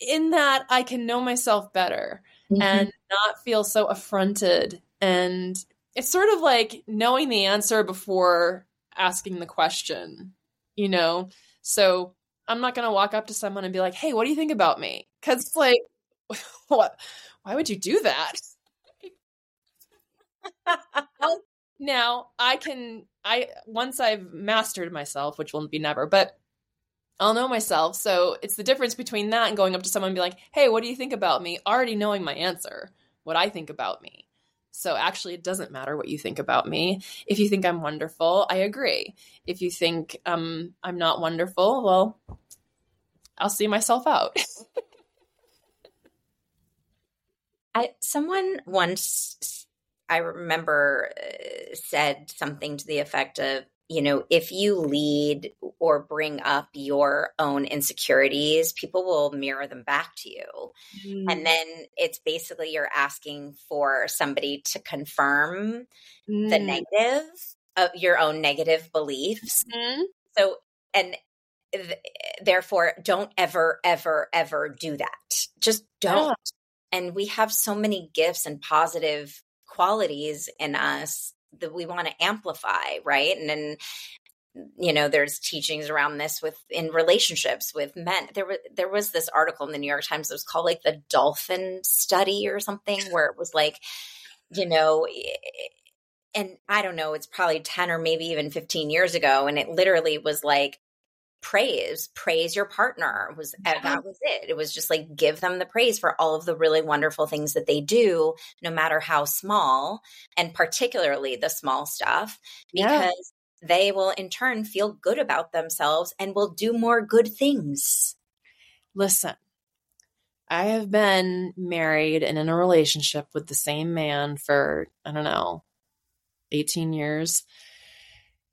[SPEAKER 2] In that, I can know myself better mm-hmm. and not feel so affronted and it's sort of like knowing the answer before asking the question, you know? So I'm not going to walk up to someone and be like, hey, what do you think about me? Because like, what? Why would you do that? now I can, I, once I've mastered myself, which will be never, but I'll know myself. So it's the difference between that and going up to someone and be like, hey, what do you think about me? Already knowing my answer, what I think about me. So actually, it doesn't matter what you think about me. If you think I'm wonderful, I agree. If you think um, I'm not wonderful, well, I'll see myself out.
[SPEAKER 1] I someone once I remember uh, said something to the effect of you know, if you lead or bring up your own insecurities, people will mirror them back to you. Mm. And then it's basically you're asking for somebody to confirm mm. the negative of your own negative beliefs. Mm. So, and th- therefore, don't ever, ever, ever do that. Just don't. Yeah. And we have so many gifts and positive qualities in us that we want to amplify, right? And then you know there's teachings around this with in relationships with men there was there was this article in the new york times that was called like the dolphin study or something where it was like you know and i don't know it's probably 10 or maybe even 15 years ago and it literally was like praise praise your partner was uh, yeah. that was it it was just like give them the praise for all of the really wonderful things that they do no matter how small and particularly the small stuff because yeah. they will in turn feel good about themselves and will do more good things
[SPEAKER 2] listen i have been married and in a relationship with the same man for i don't know 18 years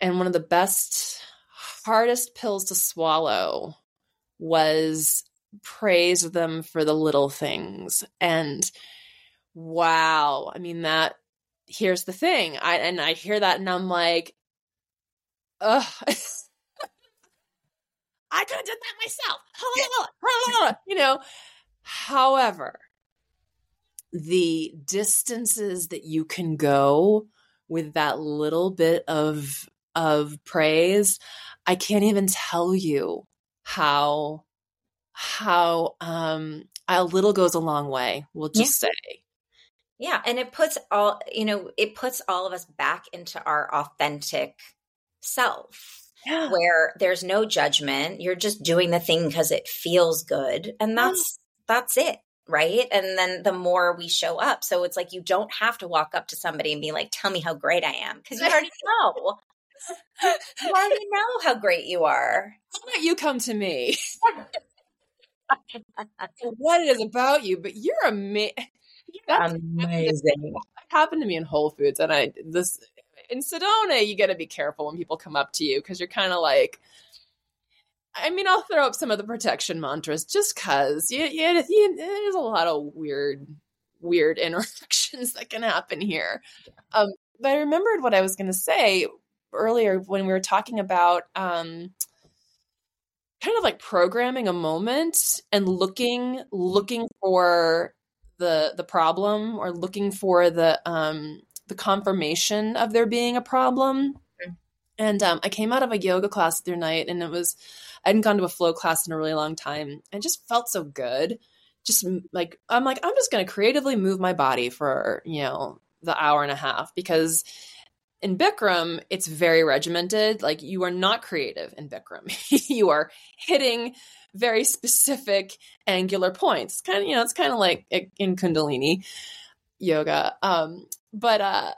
[SPEAKER 2] and one of the best hardest pills to swallow was praise them for the little things. And wow, I mean, that here's the thing. I and I hear that and I'm like, ugh. I could have done that myself. you know, however, the distances that you can go with that little bit of of praise I can't even tell you how how um a little goes a long way. We'll just yeah. say.
[SPEAKER 1] Yeah, and it puts all, you know, it puts all of us back into our authentic self. Yeah. Where there's no judgment, you're just doing the thing because it feels good, and that's that's it. right? And then the more we show up. So it's like you don't have to walk up to somebody and be like, tell me how great I am. Because you already know. You already know how great you are.
[SPEAKER 2] How about you come to me? what it is about you, but you're ama-
[SPEAKER 1] That's amazing.
[SPEAKER 2] It happened to me in Whole Foods, and I this in Sedona. You got to be careful when people come up to you because you're kind of like. I mean, I'll throw up some of the protection mantras just because you, you, you, there's a lot of weird, weird interactions that can happen here. Um, but I remembered what I was going to say earlier when we were talking about um, kind of like programming a moment and looking looking for the the problem or looking for the um, the confirmation of there being a problem. Mm-hmm. And um, I came out of a yoga class the other night, and it was I hadn't gone to a flow class in a really long time, and just felt so good. Just like I'm like I'm just going to creatively move my body for you know the hour and a half because in Bikram, it's very regimented. Like you are not creative in Bikram. you are hitting very specific angular points. Kind of, you know, it's kind of like in Kundalini yoga. Um, but uh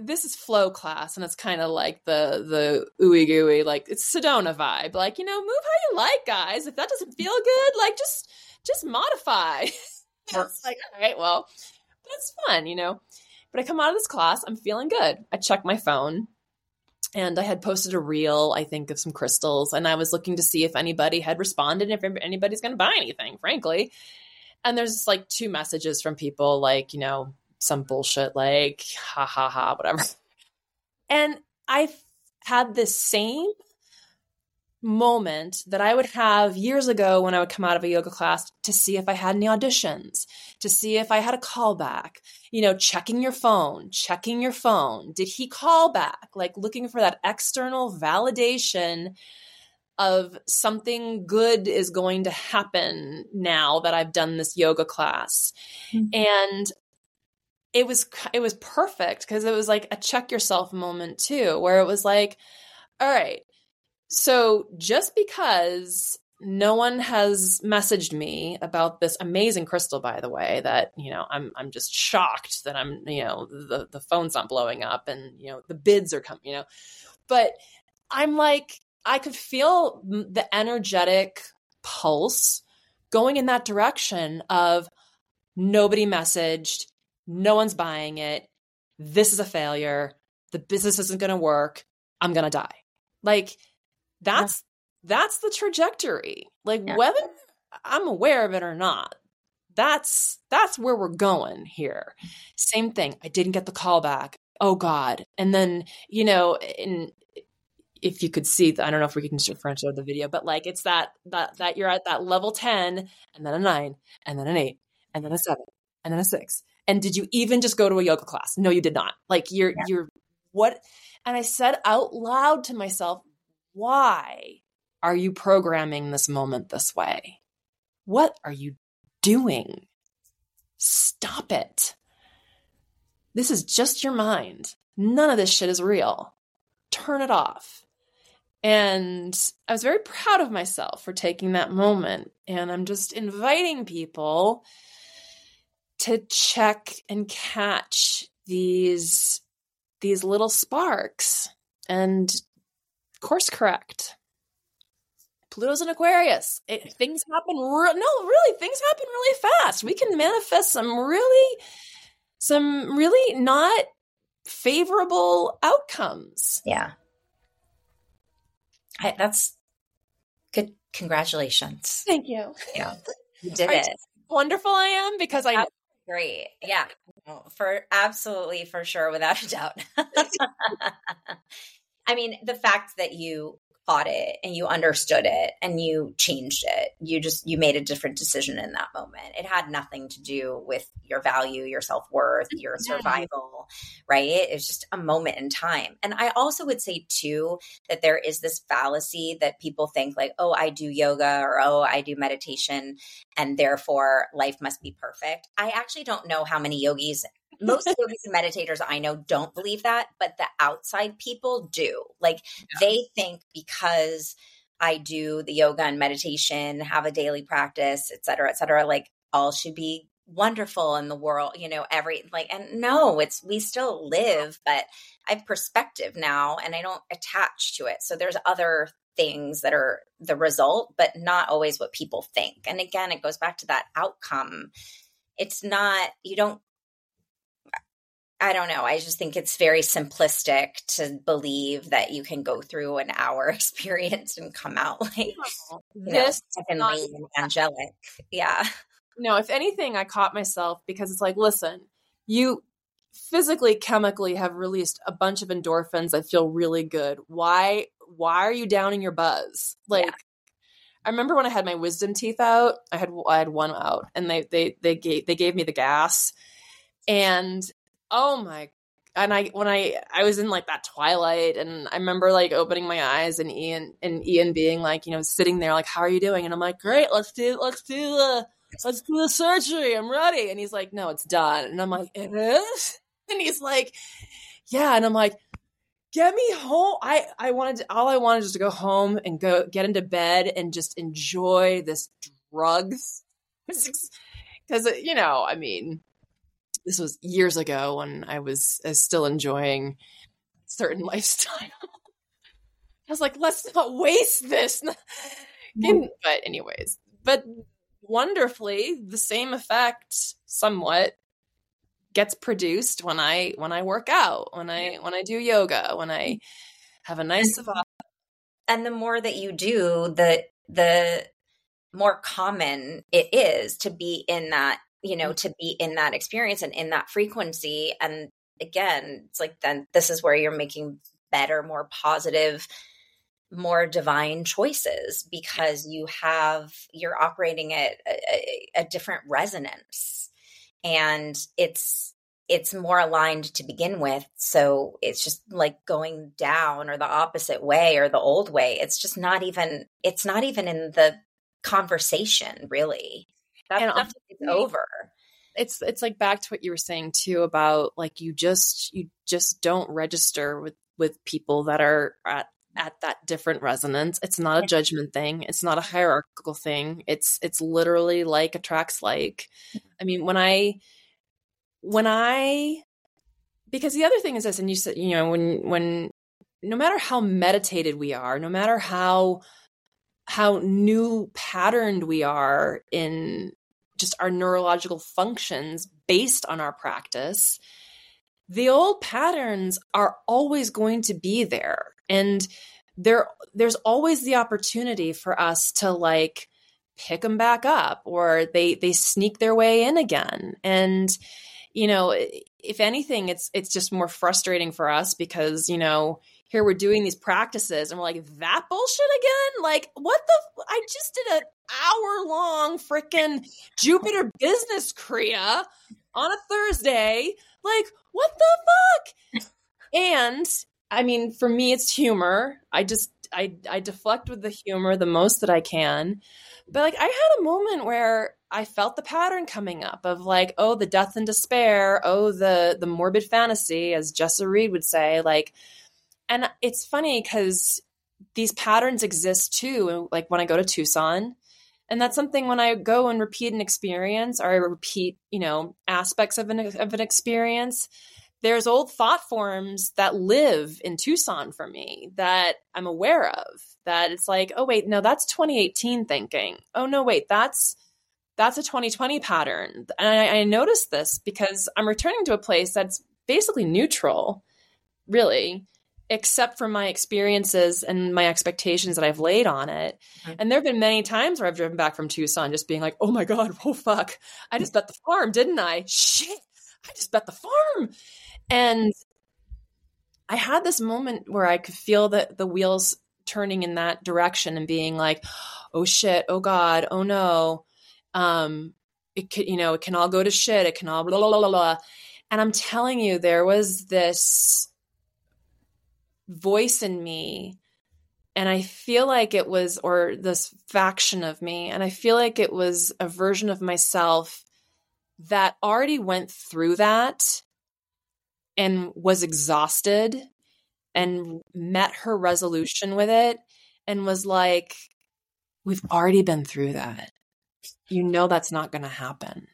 [SPEAKER 2] this is flow class and it's kind of like the the ooey gooey like it's sedona vibe like you know move how you like guys if that doesn't feel good like just just modify it's like all right well that's fun you know but I come out of this class, I'm feeling good. I check my phone and I had posted a reel, I think, of some crystals, and I was looking to see if anybody had responded, if anybody's going to buy anything, frankly. And there's like two messages from people, like, you know, some bullshit, like, ha ha ha, whatever. And I had this same moment that I would have years ago when I would come out of a yoga class to see if I had any auditions, to see if I had a callback, you know, checking your phone, checking your phone. Did he call back? Like looking for that external validation of something good is going to happen now that I've done this yoga class. Mm-hmm. And it was it was perfect because it was like a check yourself moment too where it was like all right so just because no one has messaged me about this amazing crystal, by the way, that, you know, I'm, I'm just shocked that I'm, you know, the, the phone's not blowing up and, you know, the bids are coming, you know, but I'm like, I could feel the energetic pulse going in that direction of nobody messaged, no one's buying it. This is a failure. The business isn't going to work. I'm going to die. Like that's yeah. that's the trajectory. Like yeah. whether I'm aware of it or not, that's that's where we're going here. Same thing. I didn't get the call back. Oh God. And then, you know, in if you could see I don't know if we can French out the video, but like it's that that that you're at that level 10 and then a nine and then an eight and then a seven and then a six. And did you even just go to a yoga class? No, you did not. Like you're yeah. you're what and I said out loud to myself, why are you programming this moment this way? What are you doing? Stop it. This is just your mind. None of this shit is real. Turn it off. And I was very proud of myself for taking that moment. And I'm just inviting people to check and catch these these little sparks and course correct. Pluto's in Aquarius. It, things happen. Re- no, really, things happen really fast. We can manifest some really, some really not favorable outcomes.
[SPEAKER 1] Yeah, I, that's good. Congratulations.
[SPEAKER 2] Thank you.
[SPEAKER 1] Yeah, you did Are it.
[SPEAKER 2] wonderful I am because I.
[SPEAKER 1] That's great. Yeah, for absolutely for sure, without a doubt. I mean, the fact that you caught it and you understood it and you changed it. You just you made a different decision in that moment. It had nothing to do with your value, your self-worth, your survival, right? It's just a moment in time. And I also would say too that there is this fallacy that people think like, "Oh, I do yoga or oh, I do meditation and therefore life must be perfect." I actually don't know how many yogis most yogis and meditators I know don't believe that, but the outside people do. Like yeah. they think because I do the yoga and meditation, have a daily practice, et cetera, et cetera, like all should be wonderful in the world, you know, every like, and no, it's we still live, but I have perspective now and I don't attach to it. So there's other things that are the result, but not always what people think. And again, it goes back to that outcome. It's not, you don't I don't know. I just think it's very simplistic to believe that you can go through an hour experience and come out like this heavenly and angelic. Yeah.
[SPEAKER 2] No, if anything, I caught myself because it's like, listen, you physically, chemically have released a bunch of endorphins that feel really good. Why why are you downing your buzz? Like yeah. I remember when I had my wisdom teeth out, I had I had one out and they they they gave they gave me the gas. And oh my and I when I I was in like that twilight and I remember like opening my eyes and Ian and Ian being like, you know, sitting there like, How are you doing? And I'm like, Great, let's do let's do the let's do the surgery. I'm ready. And he's like, No, it's done. And I'm like, It is? And he's like, Yeah. And I'm like, get me home. I I wanted to, all I wanted was to go home and go get into bed and just enjoy this drugs because you know, I mean, this was years ago when I was uh, still enjoying certain lifestyle. I was like, let's not waste this. but anyways, but wonderfully, the same effect somewhat gets produced when I when I work out, when I when I do yoga, when I have a nice
[SPEAKER 1] savasana. And the more that you do, the the more common it is to be in that, you know, mm-hmm. to be in that experience and in that frequency. And again, it's like then this is where you're making better, more positive, more divine choices because you have you're operating at a, a, different resonance and it's it's more aligned to begin with so it's just like going down or the opposite way or the old way it's just not even it's not even in the conversation really that and stuff is over.
[SPEAKER 2] it's it's like back to what you were saying too about like you just you just don't register with with people that are at at that different resonance. It's not a judgment thing. It's not a hierarchical thing. It's it's literally like attracts like. I mean when i when i because the other thing is this and you said you know when when no matter how meditated we are no matter how how new patterned we are in just our neurological functions based on our practice the old patterns are always going to be there. And there there's always the opportunity for us to like pick them back up or they they sneak their way in again. And you know if anything it's it's just more frustrating for us because you know here we're doing these practices and we're like that bullshit again like what the i just did an hour long freaking jupiter business kriya on a thursday like what the fuck and I mean, for me, it's humor. I just I I deflect with the humor the most that I can. But like I had a moment where I felt the pattern coming up of like, oh, the death and despair, oh, the the morbid fantasy, as Jessa Reed would say, like, and it's funny because these patterns exist too. Like when I go to Tucson, and that's something when I go and repeat an experience or I repeat, you know, aspects of an of an experience there's old thought forms that live in Tucson for me that I'm aware of. That it's like, oh wait, no, that's 2018 thinking. Oh no, wait, that's that's a 2020 pattern. And I, I noticed this because I'm returning to a place that's basically neutral, really, except for my experiences and my expectations that I've laid on it. Mm-hmm. And there have been many times where I've driven back from Tucson just being like, oh my God, oh fuck, I just bet the farm, didn't I? Shit, I just bet the farm. And I had this moment where I could feel the, the wheels turning in that direction and being like, oh shit, oh God, oh no. Um, it could, you know, it can all go to shit. It can all blah, blah, blah, blah. And I'm telling you, there was this voice in me and I feel like it was, or this faction of me, and I feel like it was a version of myself that already went through that and was exhausted and met her resolution with it and was like, We've already been through that. you know that's not going to happen.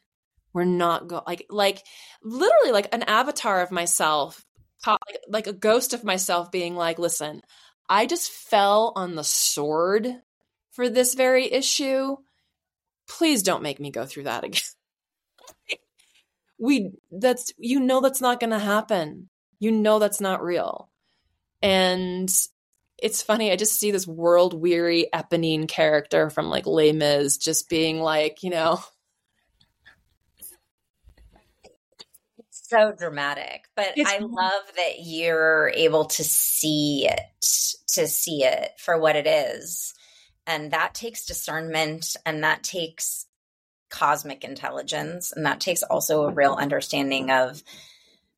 [SPEAKER 2] We're not go like like literally like an avatar of myself, like, like a ghost of myself being like, "Listen, I just fell on the sword for this very issue. Please don't make me go through that again." we that's you know that's not going to happen. You know that's not real. And it's funny. I just see this world weary Eponine character from like Les Mis just being like, you know,
[SPEAKER 1] so dramatic. But it's, I love that you're able to see it, to see it for what it is. And that takes discernment and that takes cosmic intelligence. And that takes also a real understanding of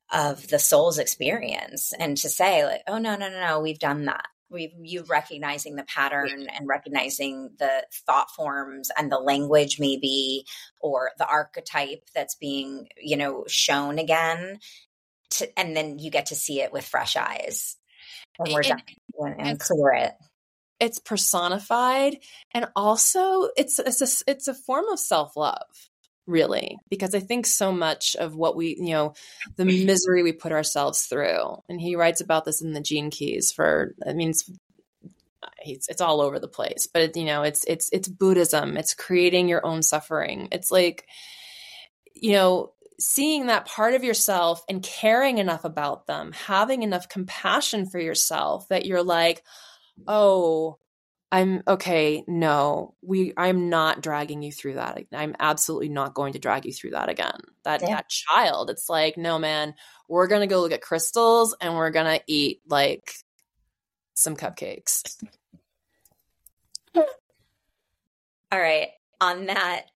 [SPEAKER 1] of the soul's experience and to say like oh no no no no we've done that we you recognizing the pattern and recognizing the thought forms and the language maybe or the archetype that's being you know shown again to, and then you get to see it with fresh eyes. And we're done and, and clear it.
[SPEAKER 2] it's personified and also it's it's a, it's a form of self-love really because i think so much of what we you know the mm-hmm. misery we put ourselves through and he writes about this in the gene keys for i mean it's it's, it's all over the place but you know it's it's it's buddhism it's creating your own suffering. It's like you know seeing that part of yourself and caring enough about them having enough compassion for yourself that you're like oh I'm okay. No, we. I'm not dragging you through that. I'm absolutely not going to drag you through that again. That yeah. that child. It's like, no, man. We're gonna go look at crystals and we're gonna eat like some cupcakes.
[SPEAKER 1] All right. On that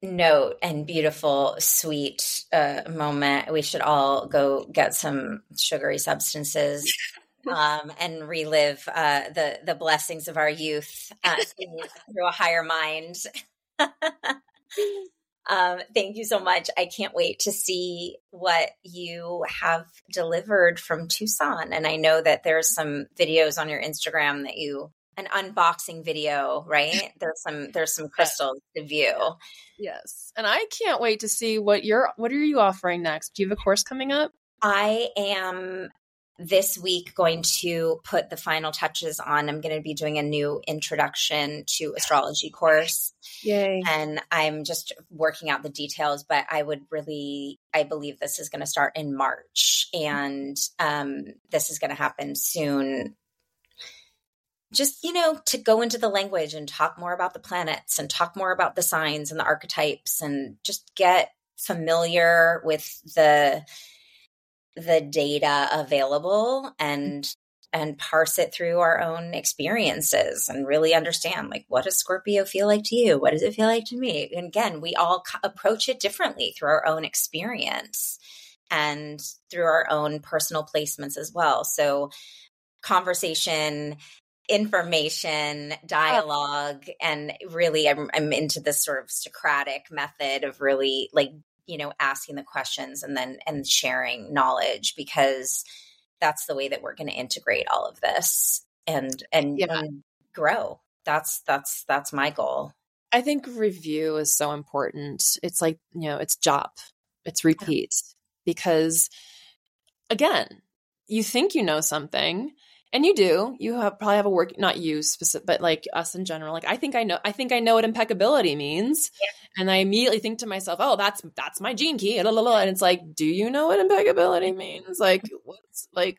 [SPEAKER 1] note and beautiful, sweet uh, moment, we should all go get some sugary substances um, and relive uh, the the blessings of our youth uh, through a higher mind. um, thank you so much. I can't wait to see what you have delivered from Tucson. And I know that there's some videos on your Instagram that you an unboxing video, right? There's some there's some crystals to view.
[SPEAKER 2] Yes. And I can't wait to see what you're what are you offering next? Do you have a course coming up?
[SPEAKER 1] I am this week going to put the final touches on. I'm going to be doing a new introduction to astrology course.
[SPEAKER 2] Yay.
[SPEAKER 1] And I'm just working out the details, but I would really, I believe this is going to start in March and um, this is going to happen soon. Just, you know, to go into the language and talk more about the planets and talk more about the signs and the archetypes and just get familiar with the, the data available and mm-hmm. and parse it through our own experiences and really understand like what does scorpio feel like to you? What does it feel like to me? And again we all approach it differently through our own experience and through our own personal placements as well. So conversation information oh. dialogue and really I'm, I'm into this sort of socratic method of really like you know asking the questions and then and sharing knowledge because that's the way that we're going to integrate all of this and and, yeah. and grow. That's that's that's my goal.
[SPEAKER 2] I think review is so important. It's like you know it's job it's repeat because again you think you know something and you do. You have probably have a work not you specific but like us in general. Like i think i know i think i know what impeccability means. Yeah. and i immediately think to myself oh that's that's my gene key. And it's like do you know what impeccability means? Like what's like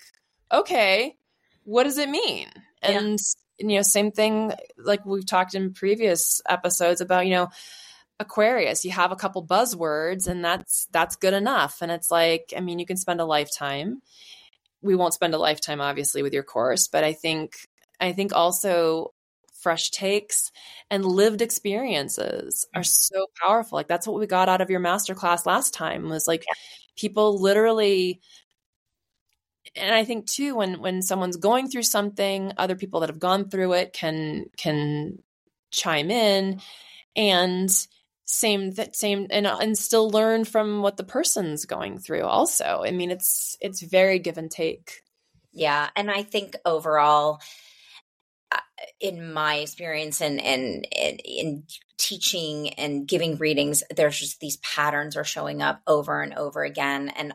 [SPEAKER 2] okay what does it mean? And yeah. you know same thing like we've talked in previous episodes about you know Aquarius, you have a couple buzzwords and that's that's good enough. And it's like, I mean, you can spend a lifetime we won't spend a lifetime obviously with your course, but I think I think also fresh takes and lived experiences are mm-hmm. so powerful. Like that's what we got out of your masterclass last time was like people literally and I think too when when someone's going through something, other people that have gone through it can can chime in and same that same and and still learn from what the person's going through also i mean it's it's very give and take
[SPEAKER 1] yeah and i think overall in my experience and and in teaching and giving readings, there's just these patterns are showing up over and over again. And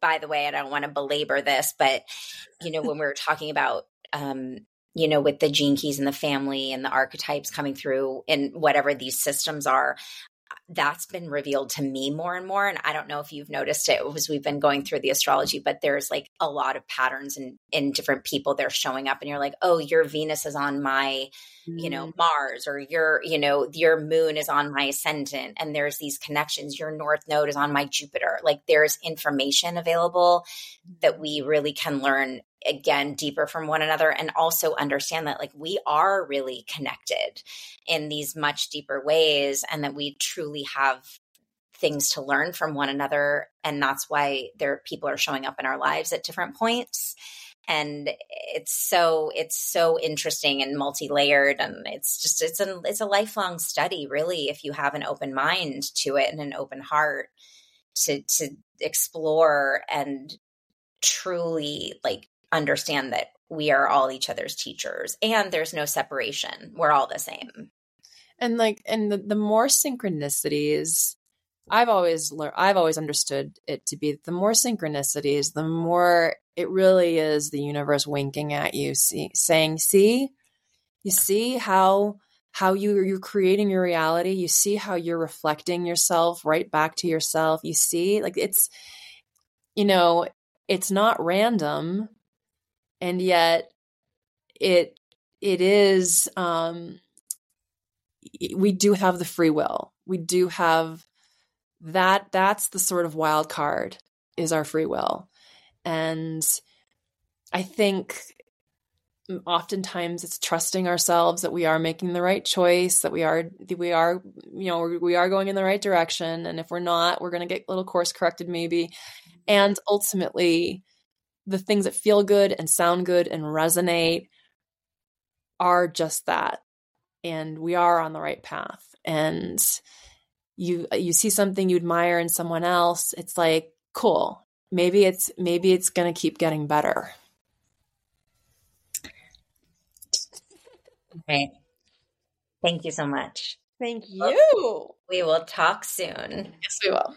[SPEAKER 1] by the way, I don't want to belabor this, but you know, when we are talking about um, you know, with the gene keys and the family and the archetypes coming through in whatever these systems are, that's been revealed to me more and more. And i don't know if you've noticed it as we've been going through the astrology but there's like a lot of patterns in in different people they're showing up and you're like oh your venus is on my you know mm. mars or your you know your moon is on my ascendant and there's these connections. Your north node is on my jupiter. Like there's information available that we really can learn again deeper from one another and also understand that like we are really connected in these much deeper ways and that we truly have things to learn from one another. And that's why there people are showing up in our lives at different points. And it's so it's so interesting and multi-layered and it's just it's a it's a lifelong study really if you have an open mind to it and an open heart to to explore and truly like understand that we are all each other's teachers and there's no separation. We're all the same.
[SPEAKER 2] And like and the, the more synchronicities I've always learned I've always understood it to be the more synchronicities, the more it really is the universe winking at you, see, saying, "See, you see how how you you're creating your reality. You see how you're reflecting yourself right back to yourself. You see, like it's, you know, it's not random and yet it it is um we do have the free will. We do have that that's the sort of wild card is our free will. And i think oftentimes it's trusting ourselves that we are making the right choice that we are that we are you know we are going in the right direction. And if we're not we're going to get a little course corrected maybe. And ultimately the things that feel good and sound good and resonate are just that. And we are on the right path. And you you see something you admire in someone else it's like cool. Maybe it's maybe it's going to keep getting better.
[SPEAKER 1] Right thank you so much.
[SPEAKER 2] Thank oh. you.
[SPEAKER 1] We will talk soon.
[SPEAKER 2] Yes we will.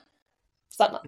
[SPEAKER 2] Satnam.